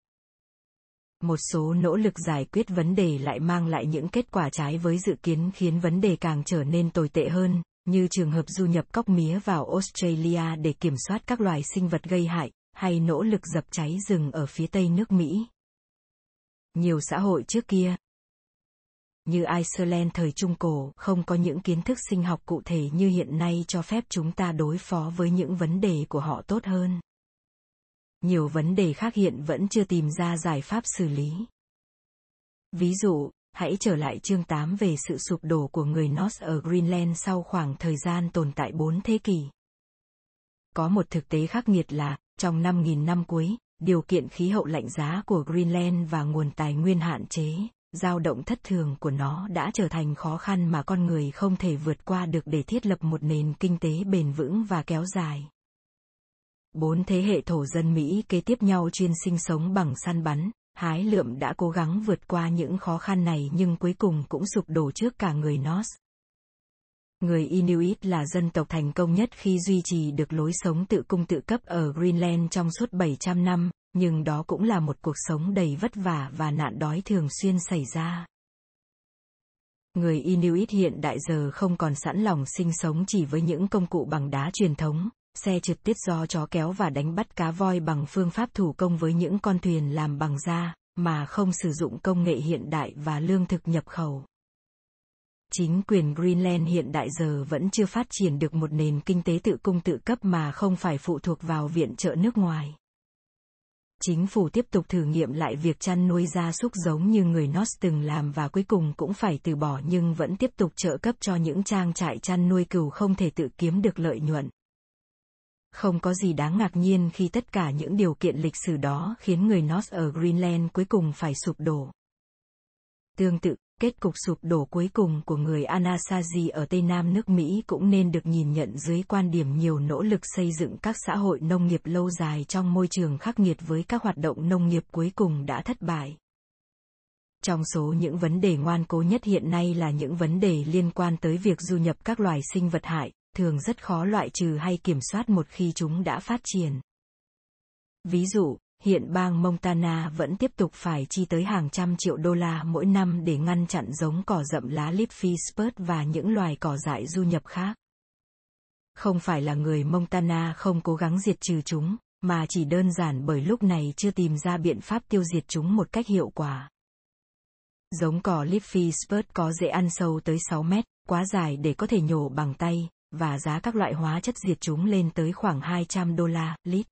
Một số nỗ lực giải quyết vấn đề lại mang lại những kết quả trái với dự kiến khiến vấn đề càng trở nên tồi tệ hơn, như trường hợp du nhập cóc mía vào Australia để kiểm soát các loài sinh vật gây hại, hay nỗ lực dập cháy rừng ở phía tây nước Mỹ. Nhiều xã hội trước kia, như Iceland thời Trung Cổ không có những kiến thức sinh học cụ thể như hiện nay cho phép chúng ta đối phó với những vấn đề của họ tốt hơn. Nhiều vấn đề khác hiện vẫn chưa tìm ra giải pháp xử lý. Ví dụ, hãy trở lại chương 8 về sự sụp đổ của người Norse ở Greenland sau khoảng thời gian tồn tại 4 thế kỷ. Có một thực tế khắc nghiệt là, trong 5.000 năm cuối, điều kiện khí hậu lạnh giá của Greenland và nguồn tài nguyên hạn chế, dao động thất thường của nó đã trở thành khó khăn mà con người không thể vượt qua được để thiết lập một nền kinh tế bền vững và kéo dài. Bốn thế hệ thổ dân Mỹ kế tiếp nhau chuyên sinh sống bằng săn bắn, hái lượm đã cố gắng vượt qua những khó khăn này nhưng cuối cùng cũng sụp đổ trước cả người Norse. Người Inuit là dân tộc thành công nhất khi duy trì được lối sống tự cung tự cấp ở Greenland trong suốt 700 năm, nhưng đó cũng là một cuộc sống đầy vất vả và nạn đói thường xuyên xảy ra. Người Inuit hiện đại giờ không còn sẵn lòng sinh sống chỉ với những công cụ bằng đá truyền thống, xe trực tiếp do chó kéo và đánh bắt cá voi bằng phương pháp thủ công với những con thuyền làm bằng da, mà không sử dụng công nghệ hiện đại và lương thực nhập khẩu. Chính quyền Greenland hiện đại giờ vẫn chưa phát triển được một nền kinh tế tự cung tự cấp mà không phải phụ thuộc vào viện trợ nước ngoài. Chính phủ tiếp tục thử nghiệm lại việc chăn nuôi gia súc giống như người Norse từng làm và cuối cùng cũng phải từ bỏ nhưng vẫn tiếp tục trợ cấp cho những trang trại chăn nuôi cừu không thể tự kiếm được lợi nhuận. Không có gì đáng ngạc nhiên khi tất cả những điều kiện lịch sử đó khiến người Norse ở Greenland cuối cùng phải sụp đổ. Tương tự, kết cục sụp đổ cuối cùng của người Anasazi ở Tây Nam nước Mỹ cũng nên được nhìn nhận dưới quan điểm nhiều nỗ lực xây dựng các xã hội nông nghiệp lâu dài trong môi trường khắc nghiệt với các hoạt động nông nghiệp cuối cùng đã thất bại. Trong số những vấn đề ngoan cố nhất hiện nay là những vấn đề liên quan tới việc du nhập các loài sinh vật hại, thường rất khó loại trừ hay kiểm soát một khi chúng đã phát triển. Ví dụ, hiện bang Montana vẫn tiếp tục phải chi tới hàng trăm triệu đô la mỗi năm để ngăn chặn giống cỏ rậm lá Leafy Spurt và những loài cỏ dại du nhập khác. Không phải là người Montana không cố gắng diệt trừ chúng, mà chỉ đơn giản bởi lúc này chưa tìm ra biện pháp tiêu diệt chúng một cách hiệu quả. Giống cỏ Leafy Spurt có dễ ăn sâu tới 6 mét, quá dài để có thể nhổ bằng tay, và giá các loại hóa chất diệt chúng lên tới khoảng 200 đô la lít.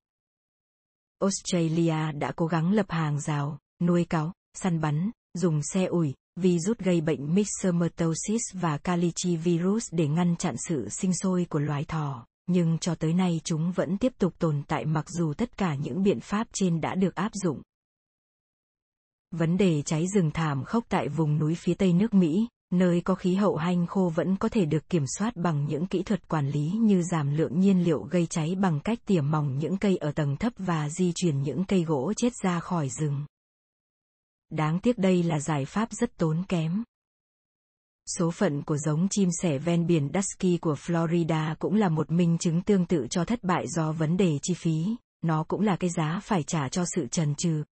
Australia đã cố gắng lập hàng rào, nuôi cáo, săn bắn, dùng xe ủi, virus gây bệnh myxomatosis và Kalichi virus để ngăn chặn sự sinh sôi của loài thỏ, nhưng cho tới nay chúng vẫn tiếp tục tồn tại mặc dù tất cả những biện pháp trên đã được áp dụng. Vấn đề cháy rừng thảm khốc tại vùng núi phía tây nước Mỹ, nơi có khí hậu hanh khô vẫn có thể được kiểm soát bằng những kỹ thuật quản lý như giảm lượng nhiên liệu gây cháy bằng cách tỉa mỏng những cây ở tầng thấp và di chuyển những cây gỗ chết ra khỏi rừng. Đáng tiếc đây là giải pháp rất tốn kém. Số phận của giống chim sẻ ven biển Dusky của Florida cũng là một minh chứng tương tự cho thất bại do vấn đề chi phí, nó cũng là cái giá phải trả cho sự trần trừ.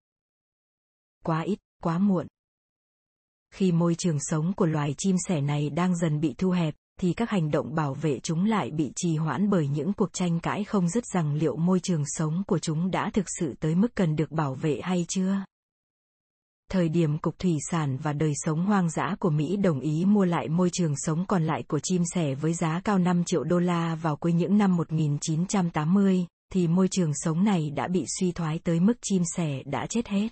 Quá ít, quá muộn. Khi môi trường sống của loài chim sẻ này đang dần bị thu hẹp, thì các hành động bảo vệ chúng lại bị trì hoãn bởi những cuộc tranh cãi không dứt rằng liệu môi trường sống của chúng đã thực sự tới mức cần được bảo vệ hay chưa. Thời điểm Cục Thủy sản và Đời sống hoang dã của Mỹ đồng ý mua lại môi trường sống còn lại của chim sẻ với giá cao 5 triệu đô la vào cuối những năm 1980, thì môi trường sống này đã bị suy thoái tới mức chim sẻ đã chết hết.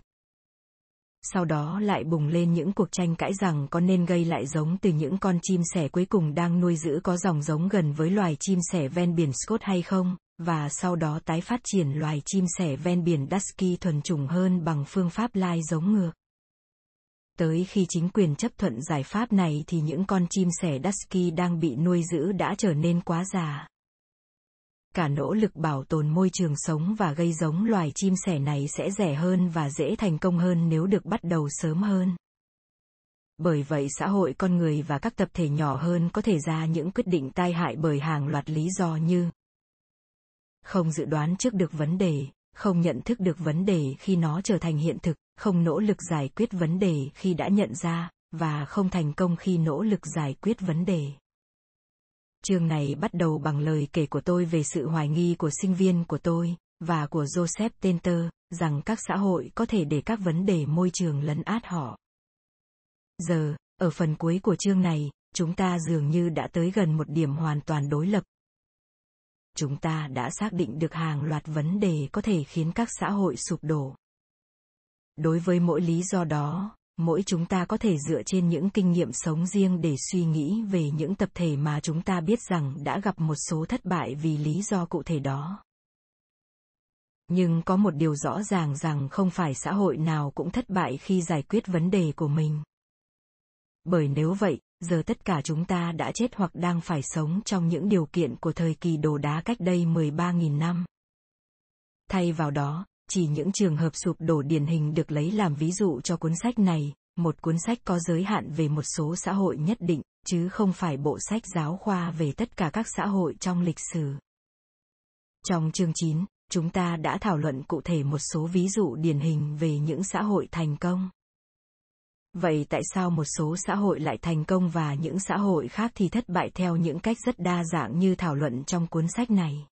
Sau đó lại bùng lên những cuộc tranh cãi rằng có nên gây lại giống từ những con chim sẻ cuối cùng đang nuôi giữ có dòng giống gần với loài chim sẻ ven biển Scott hay không, và sau đó tái phát triển loài chim sẻ ven biển Dusky thuần chủng hơn bằng phương pháp lai giống ngược. Tới khi chính quyền chấp thuận giải pháp này thì những con chim sẻ Dusky đang bị nuôi giữ đã trở nên quá già. Cả nỗ lực bảo tồn môi trường sống và gây giống loài chim sẻ này sẽ rẻ hơn và dễ thành công hơn nếu được bắt đầu sớm hơn. Bởi vậy xã hội con người và các tập thể nhỏ hơn có thể ra những quyết định tai hại bởi hàng loạt lý do như không dự đoán trước được vấn đề, không nhận thức được vấn đề khi nó trở thành hiện thực, không nỗ lực giải quyết vấn đề khi đã nhận ra và không thành công khi nỗ lực giải quyết vấn đề chương này bắt đầu bằng lời kể của tôi về sự hoài nghi của sinh viên của tôi và của joseph tenter rằng các xã hội có thể để các vấn đề môi trường lấn át họ. Giờ, ở phần cuối của chương này, chúng ta dường như đã tới gần một điểm hoàn toàn đối lập. Chúng ta đã xác định được hàng loạt vấn đề có thể khiến các xã hội sụp đổ. Đối với mỗi lý do đó mỗi chúng ta có thể dựa trên những kinh nghiệm sống riêng để suy nghĩ về những tập thể mà chúng ta biết rằng đã gặp một số thất bại vì lý do cụ thể đó nhưng có một điều rõ ràng rằng không phải xã hội nào cũng thất bại khi giải quyết vấn đề của mình bởi nếu vậy giờ tất cả chúng ta đã chết hoặc đang phải sống trong những điều kiện của thời kỳ đồ đá cách đây 13.000 năm. Thay vào đó, chỉ những trường hợp sụp đổ điển hình được lấy làm ví dụ cho cuốn sách này, một cuốn sách có giới hạn về một số xã hội nhất định, chứ không phải bộ sách giáo khoa về tất cả các xã hội trong lịch sử. Trong chương 9, chúng ta đã thảo luận cụ thể một số ví dụ điển hình về những xã hội thành công. Vậy tại sao một số xã hội lại thành công và những xã hội khác thì thất bại theo những cách rất đa dạng như thảo luận trong cuốn sách này?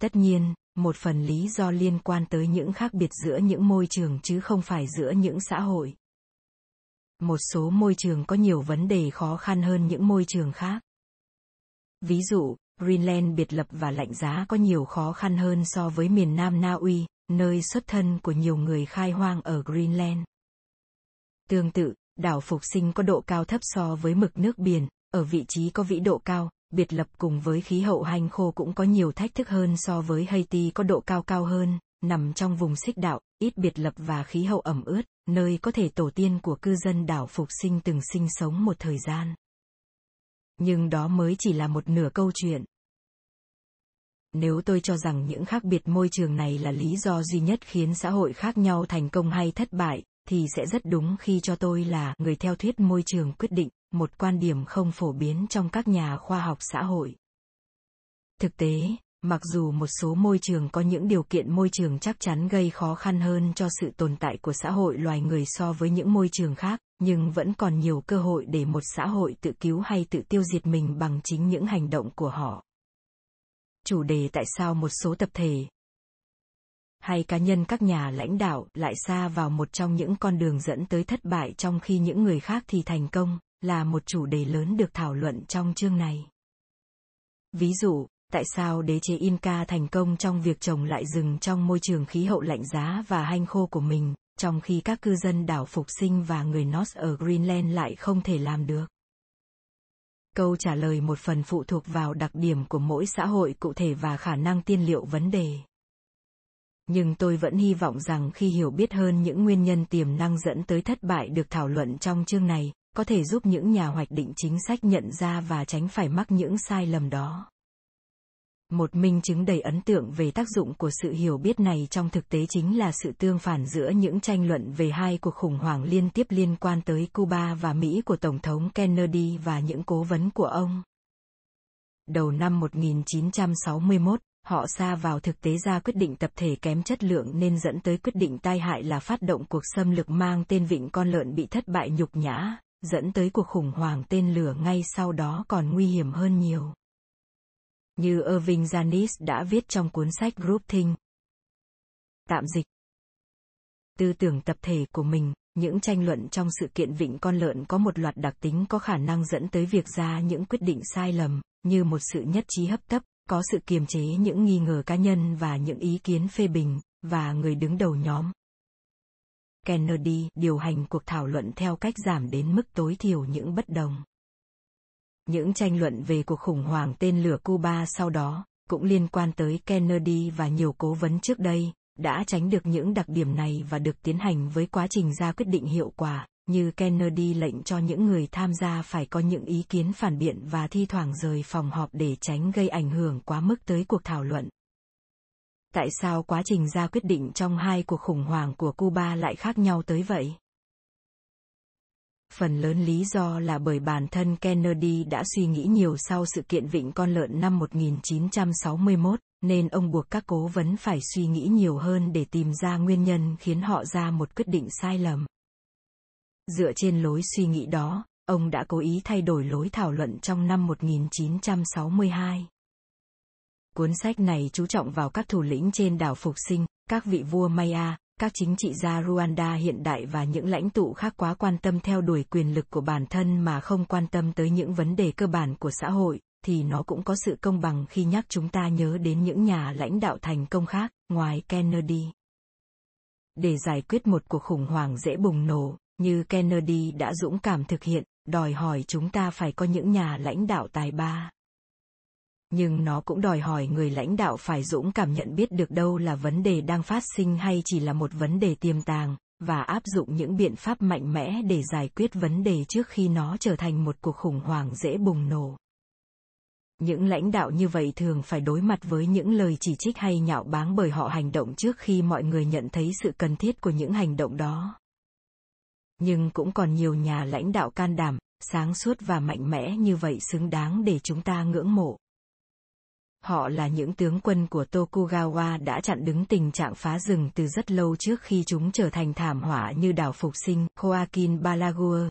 Tất nhiên, một phần lý do liên quan tới những khác biệt giữa những môi trường chứ không phải giữa những xã hội. Một số môi trường có nhiều vấn đề khó khăn hơn những môi trường khác. Ví dụ, greenland biệt lập và lạnh giá có nhiều khó khăn hơn so với miền nam na uy, nơi xuất thân của nhiều người khai hoang ở greenland. Tương tự, đảo phục sinh có độ cao thấp so với mực nước biển, ở vị trí có vĩ độ cao biệt lập cùng với khí hậu hanh khô cũng có nhiều thách thức hơn so với Haiti có độ cao cao hơn, nằm trong vùng xích đạo, ít biệt lập và khí hậu ẩm ướt, nơi có thể tổ tiên của cư dân đảo phục sinh từng sinh sống một thời gian. Nhưng đó mới chỉ là một nửa câu chuyện. Nếu tôi cho rằng những khác biệt môi trường này là lý do duy nhất khiến xã hội khác nhau thành công hay thất bại, thì sẽ rất đúng khi cho tôi là người theo thuyết môi trường quyết định, một quan điểm không phổ biến trong các nhà khoa học xã hội. Thực tế, mặc dù một số môi trường có những điều kiện môi trường chắc chắn gây khó khăn hơn cho sự tồn tại của xã hội loài người so với những môi trường khác, nhưng vẫn còn nhiều cơ hội để một xã hội tự cứu hay tự tiêu diệt mình bằng chính những hành động của họ. Chủ đề tại sao một số tập thể hay cá nhân các nhà lãnh đạo lại xa vào một trong những con đường dẫn tới thất bại trong khi những người khác thì thành công là một chủ đề lớn được thảo luận trong chương này. Ví dụ, tại sao đế chế Inca thành công trong việc trồng lại rừng trong môi trường khí hậu lạnh giá và hanh khô của mình, trong khi các cư dân đảo phục sinh và người Norse ở Greenland lại không thể làm được. Câu trả lời một phần phụ thuộc vào đặc điểm của mỗi xã hội cụ thể và khả năng tiên liệu vấn đề. Nhưng tôi vẫn hy vọng rằng khi hiểu biết hơn những nguyên nhân tiềm năng dẫn tới thất bại được thảo luận trong chương này, có thể giúp những nhà hoạch định chính sách nhận ra và tránh phải mắc những sai lầm đó Một minh chứng đầy ấn tượng về tác dụng của sự hiểu biết này trong thực tế chính là sự tương phản giữa những tranh luận về hai cuộc khủng hoảng liên tiếp liên quan tới Cuba và Mỹ của Tổng thống Kennedy và những cố vấn của ông. Đầu năm 1961, họ xa vào thực tế ra quyết định tập thể kém chất lượng nên dẫn tới quyết định tai hại là phát động cuộc xâm lược mang tên Vịnh Con Lợn bị thất bại nhục nhã, dẫn tới cuộc khủng hoảng tên lửa ngay sau đó còn nguy hiểm hơn nhiều như Irving Janis đã viết trong cuốn sách Group Think. Tạm dịch Tư tưởng tập thể của mình, những tranh luận trong sự kiện vịnh con lợn có một loạt đặc tính có khả năng dẫn tới việc ra những quyết định sai lầm, như một sự nhất trí hấp tấp, có sự kiềm chế những nghi ngờ cá nhân và những ý kiến phê bình, và người đứng đầu nhóm. Kennedy điều hành cuộc thảo luận theo cách giảm đến mức tối thiểu những bất đồng. Những tranh luận về cuộc khủng hoảng tên lửa Cuba sau đó, cũng liên quan tới Kennedy và nhiều cố vấn trước đây, đã tránh được những đặc điểm này và được tiến hành với quá trình ra quyết định hiệu quả, như Kennedy lệnh cho những người tham gia phải có những ý kiến phản biện và thi thoảng rời phòng họp để tránh gây ảnh hưởng quá mức tới cuộc thảo luận. Tại sao quá trình ra quyết định trong hai cuộc khủng hoảng của Cuba lại khác nhau tới vậy? Phần lớn lý do là bởi bản thân Kennedy đã suy nghĩ nhiều sau sự kiện Vịnh Con Lợn năm 1961, nên ông buộc các cố vấn phải suy nghĩ nhiều hơn để tìm ra nguyên nhân khiến họ ra một quyết định sai lầm. Dựa trên lối suy nghĩ đó, ông đã cố ý thay đổi lối thảo luận trong năm 1962. Cuốn sách này chú trọng vào các thủ lĩnh trên đảo Phục Sinh, các vị vua Maya, các chính trị gia Rwanda hiện đại và những lãnh tụ khác quá quan tâm theo đuổi quyền lực của bản thân mà không quan tâm tới những vấn đề cơ bản của xã hội, thì nó cũng có sự công bằng khi nhắc chúng ta nhớ đến những nhà lãnh đạo thành công khác, ngoài Kennedy. Để giải quyết một cuộc khủng hoảng dễ bùng nổ, như Kennedy đã dũng cảm thực hiện, đòi hỏi chúng ta phải có những nhà lãnh đạo tài ba. Nhưng nó cũng đòi hỏi người lãnh đạo phải dũng cảm nhận biết được đâu là vấn đề đang phát sinh hay chỉ là một vấn đề tiềm tàng và áp dụng những biện pháp mạnh mẽ để giải quyết vấn đề trước khi nó trở thành một cuộc khủng hoảng dễ bùng nổ. Những lãnh đạo như vậy thường phải đối mặt với những lời chỉ trích hay nhạo báng bởi họ hành động trước khi mọi người nhận thấy sự cần thiết của những hành động đó nhưng cũng còn nhiều nhà lãnh đạo can đảm sáng suốt và mạnh mẽ như vậy xứng đáng để chúng ta ngưỡng mộ Họ là những tướng quân của Tokugawa đã chặn đứng tình trạng phá rừng từ rất lâu trước khi chúng trở thành thảm họa như đảo Phục Sinh, Joaquin Balaguer.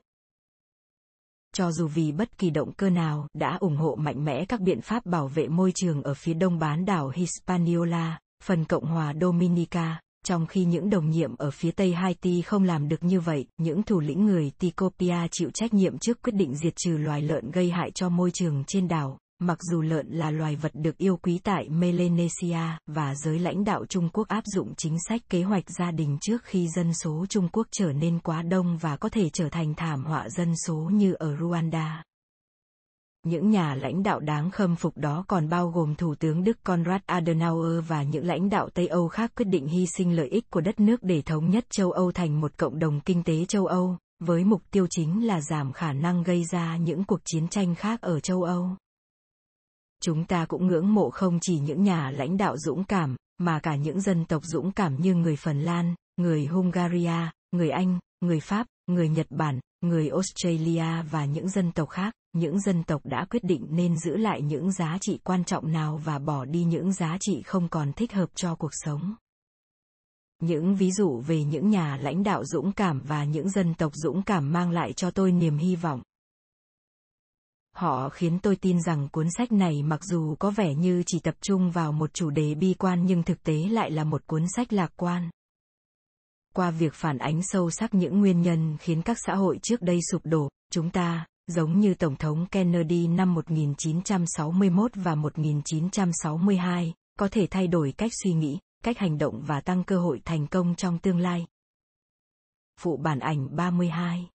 Cho dù vì bất kỳ động cơ nào đã ủng hộ mạnh mẽ các biện pháp bảo vệ môi trường ở phía đông bán đảo Hispaniola, phần Cộng hòa Dominica, trong khi những đồng nhiệm ở phía Tây Haiti không làm được như vậy, những thủ lĩnh người Ticopia chịu trách nhiệm trước quyết định diệt trừ loài lợn gây hại cho môi trường trên đảo, Mặc dù lợn là loài vật được yêu quý tại Melanesia, và giới lãnh đạo Trung Quốc áp dụng chính sách kế hoạch gia đình trước khi dân số Trung Quốc trở nên quá đông và có thể trở thành thảm họa dân số như ở Rwanda. Những nhà lãnh đạo đáng khâm phục đó còn bao gồm Thủ tướng Đức Konrad Adenauer và những lãnh đạo Tây Âu khác quyết định hy sinh lợi ích của đất nước để thống nhất châu Âu thành một cộng đồng kinh tế châu Âu, với mục tiêu chính là giảm khả năng gây ra những cuộc chiến tranh khác ở châu Âu. Chúng ta cũng ngưỡng mộ không chỉ những nhà lãnh đạo dũng cảm, mà cả những dân tộc dũng cảm như người Phần Lan, người Hungaria, người Anh, người Pháp, người Nhật Bản, người Australia và những dân tộc khác, những dân tộc đã quyết định nên giữ lại những giá trị quan trọng nào và bỏ đi những giá trị không còn thích hợp cho cuộc sống. Những ví dụ về những nhà lãnh đạo dũng cảm và những dân tộc dũng cảm mang lại cho tôi niềm hy vọng. Họ khiến tôi tin rằng cuốn sách này mặc dù có vẻ như chỉ tập trung vào một chủ đề bi quan nhưng thực tế lại là một cuốn sách lạc quan. Qua việc phản ánh sâu sắc những nguyên nhân khiến các xã hội trước đây sụp đổ, chúng ta, giống như Tổng thống Kennedy năm 1961 và 1962, có thể thay đổi cách suy nghĩ, cách hành động và tăng cơ hội thành công trong tương lai. Phụ bản ảnh 32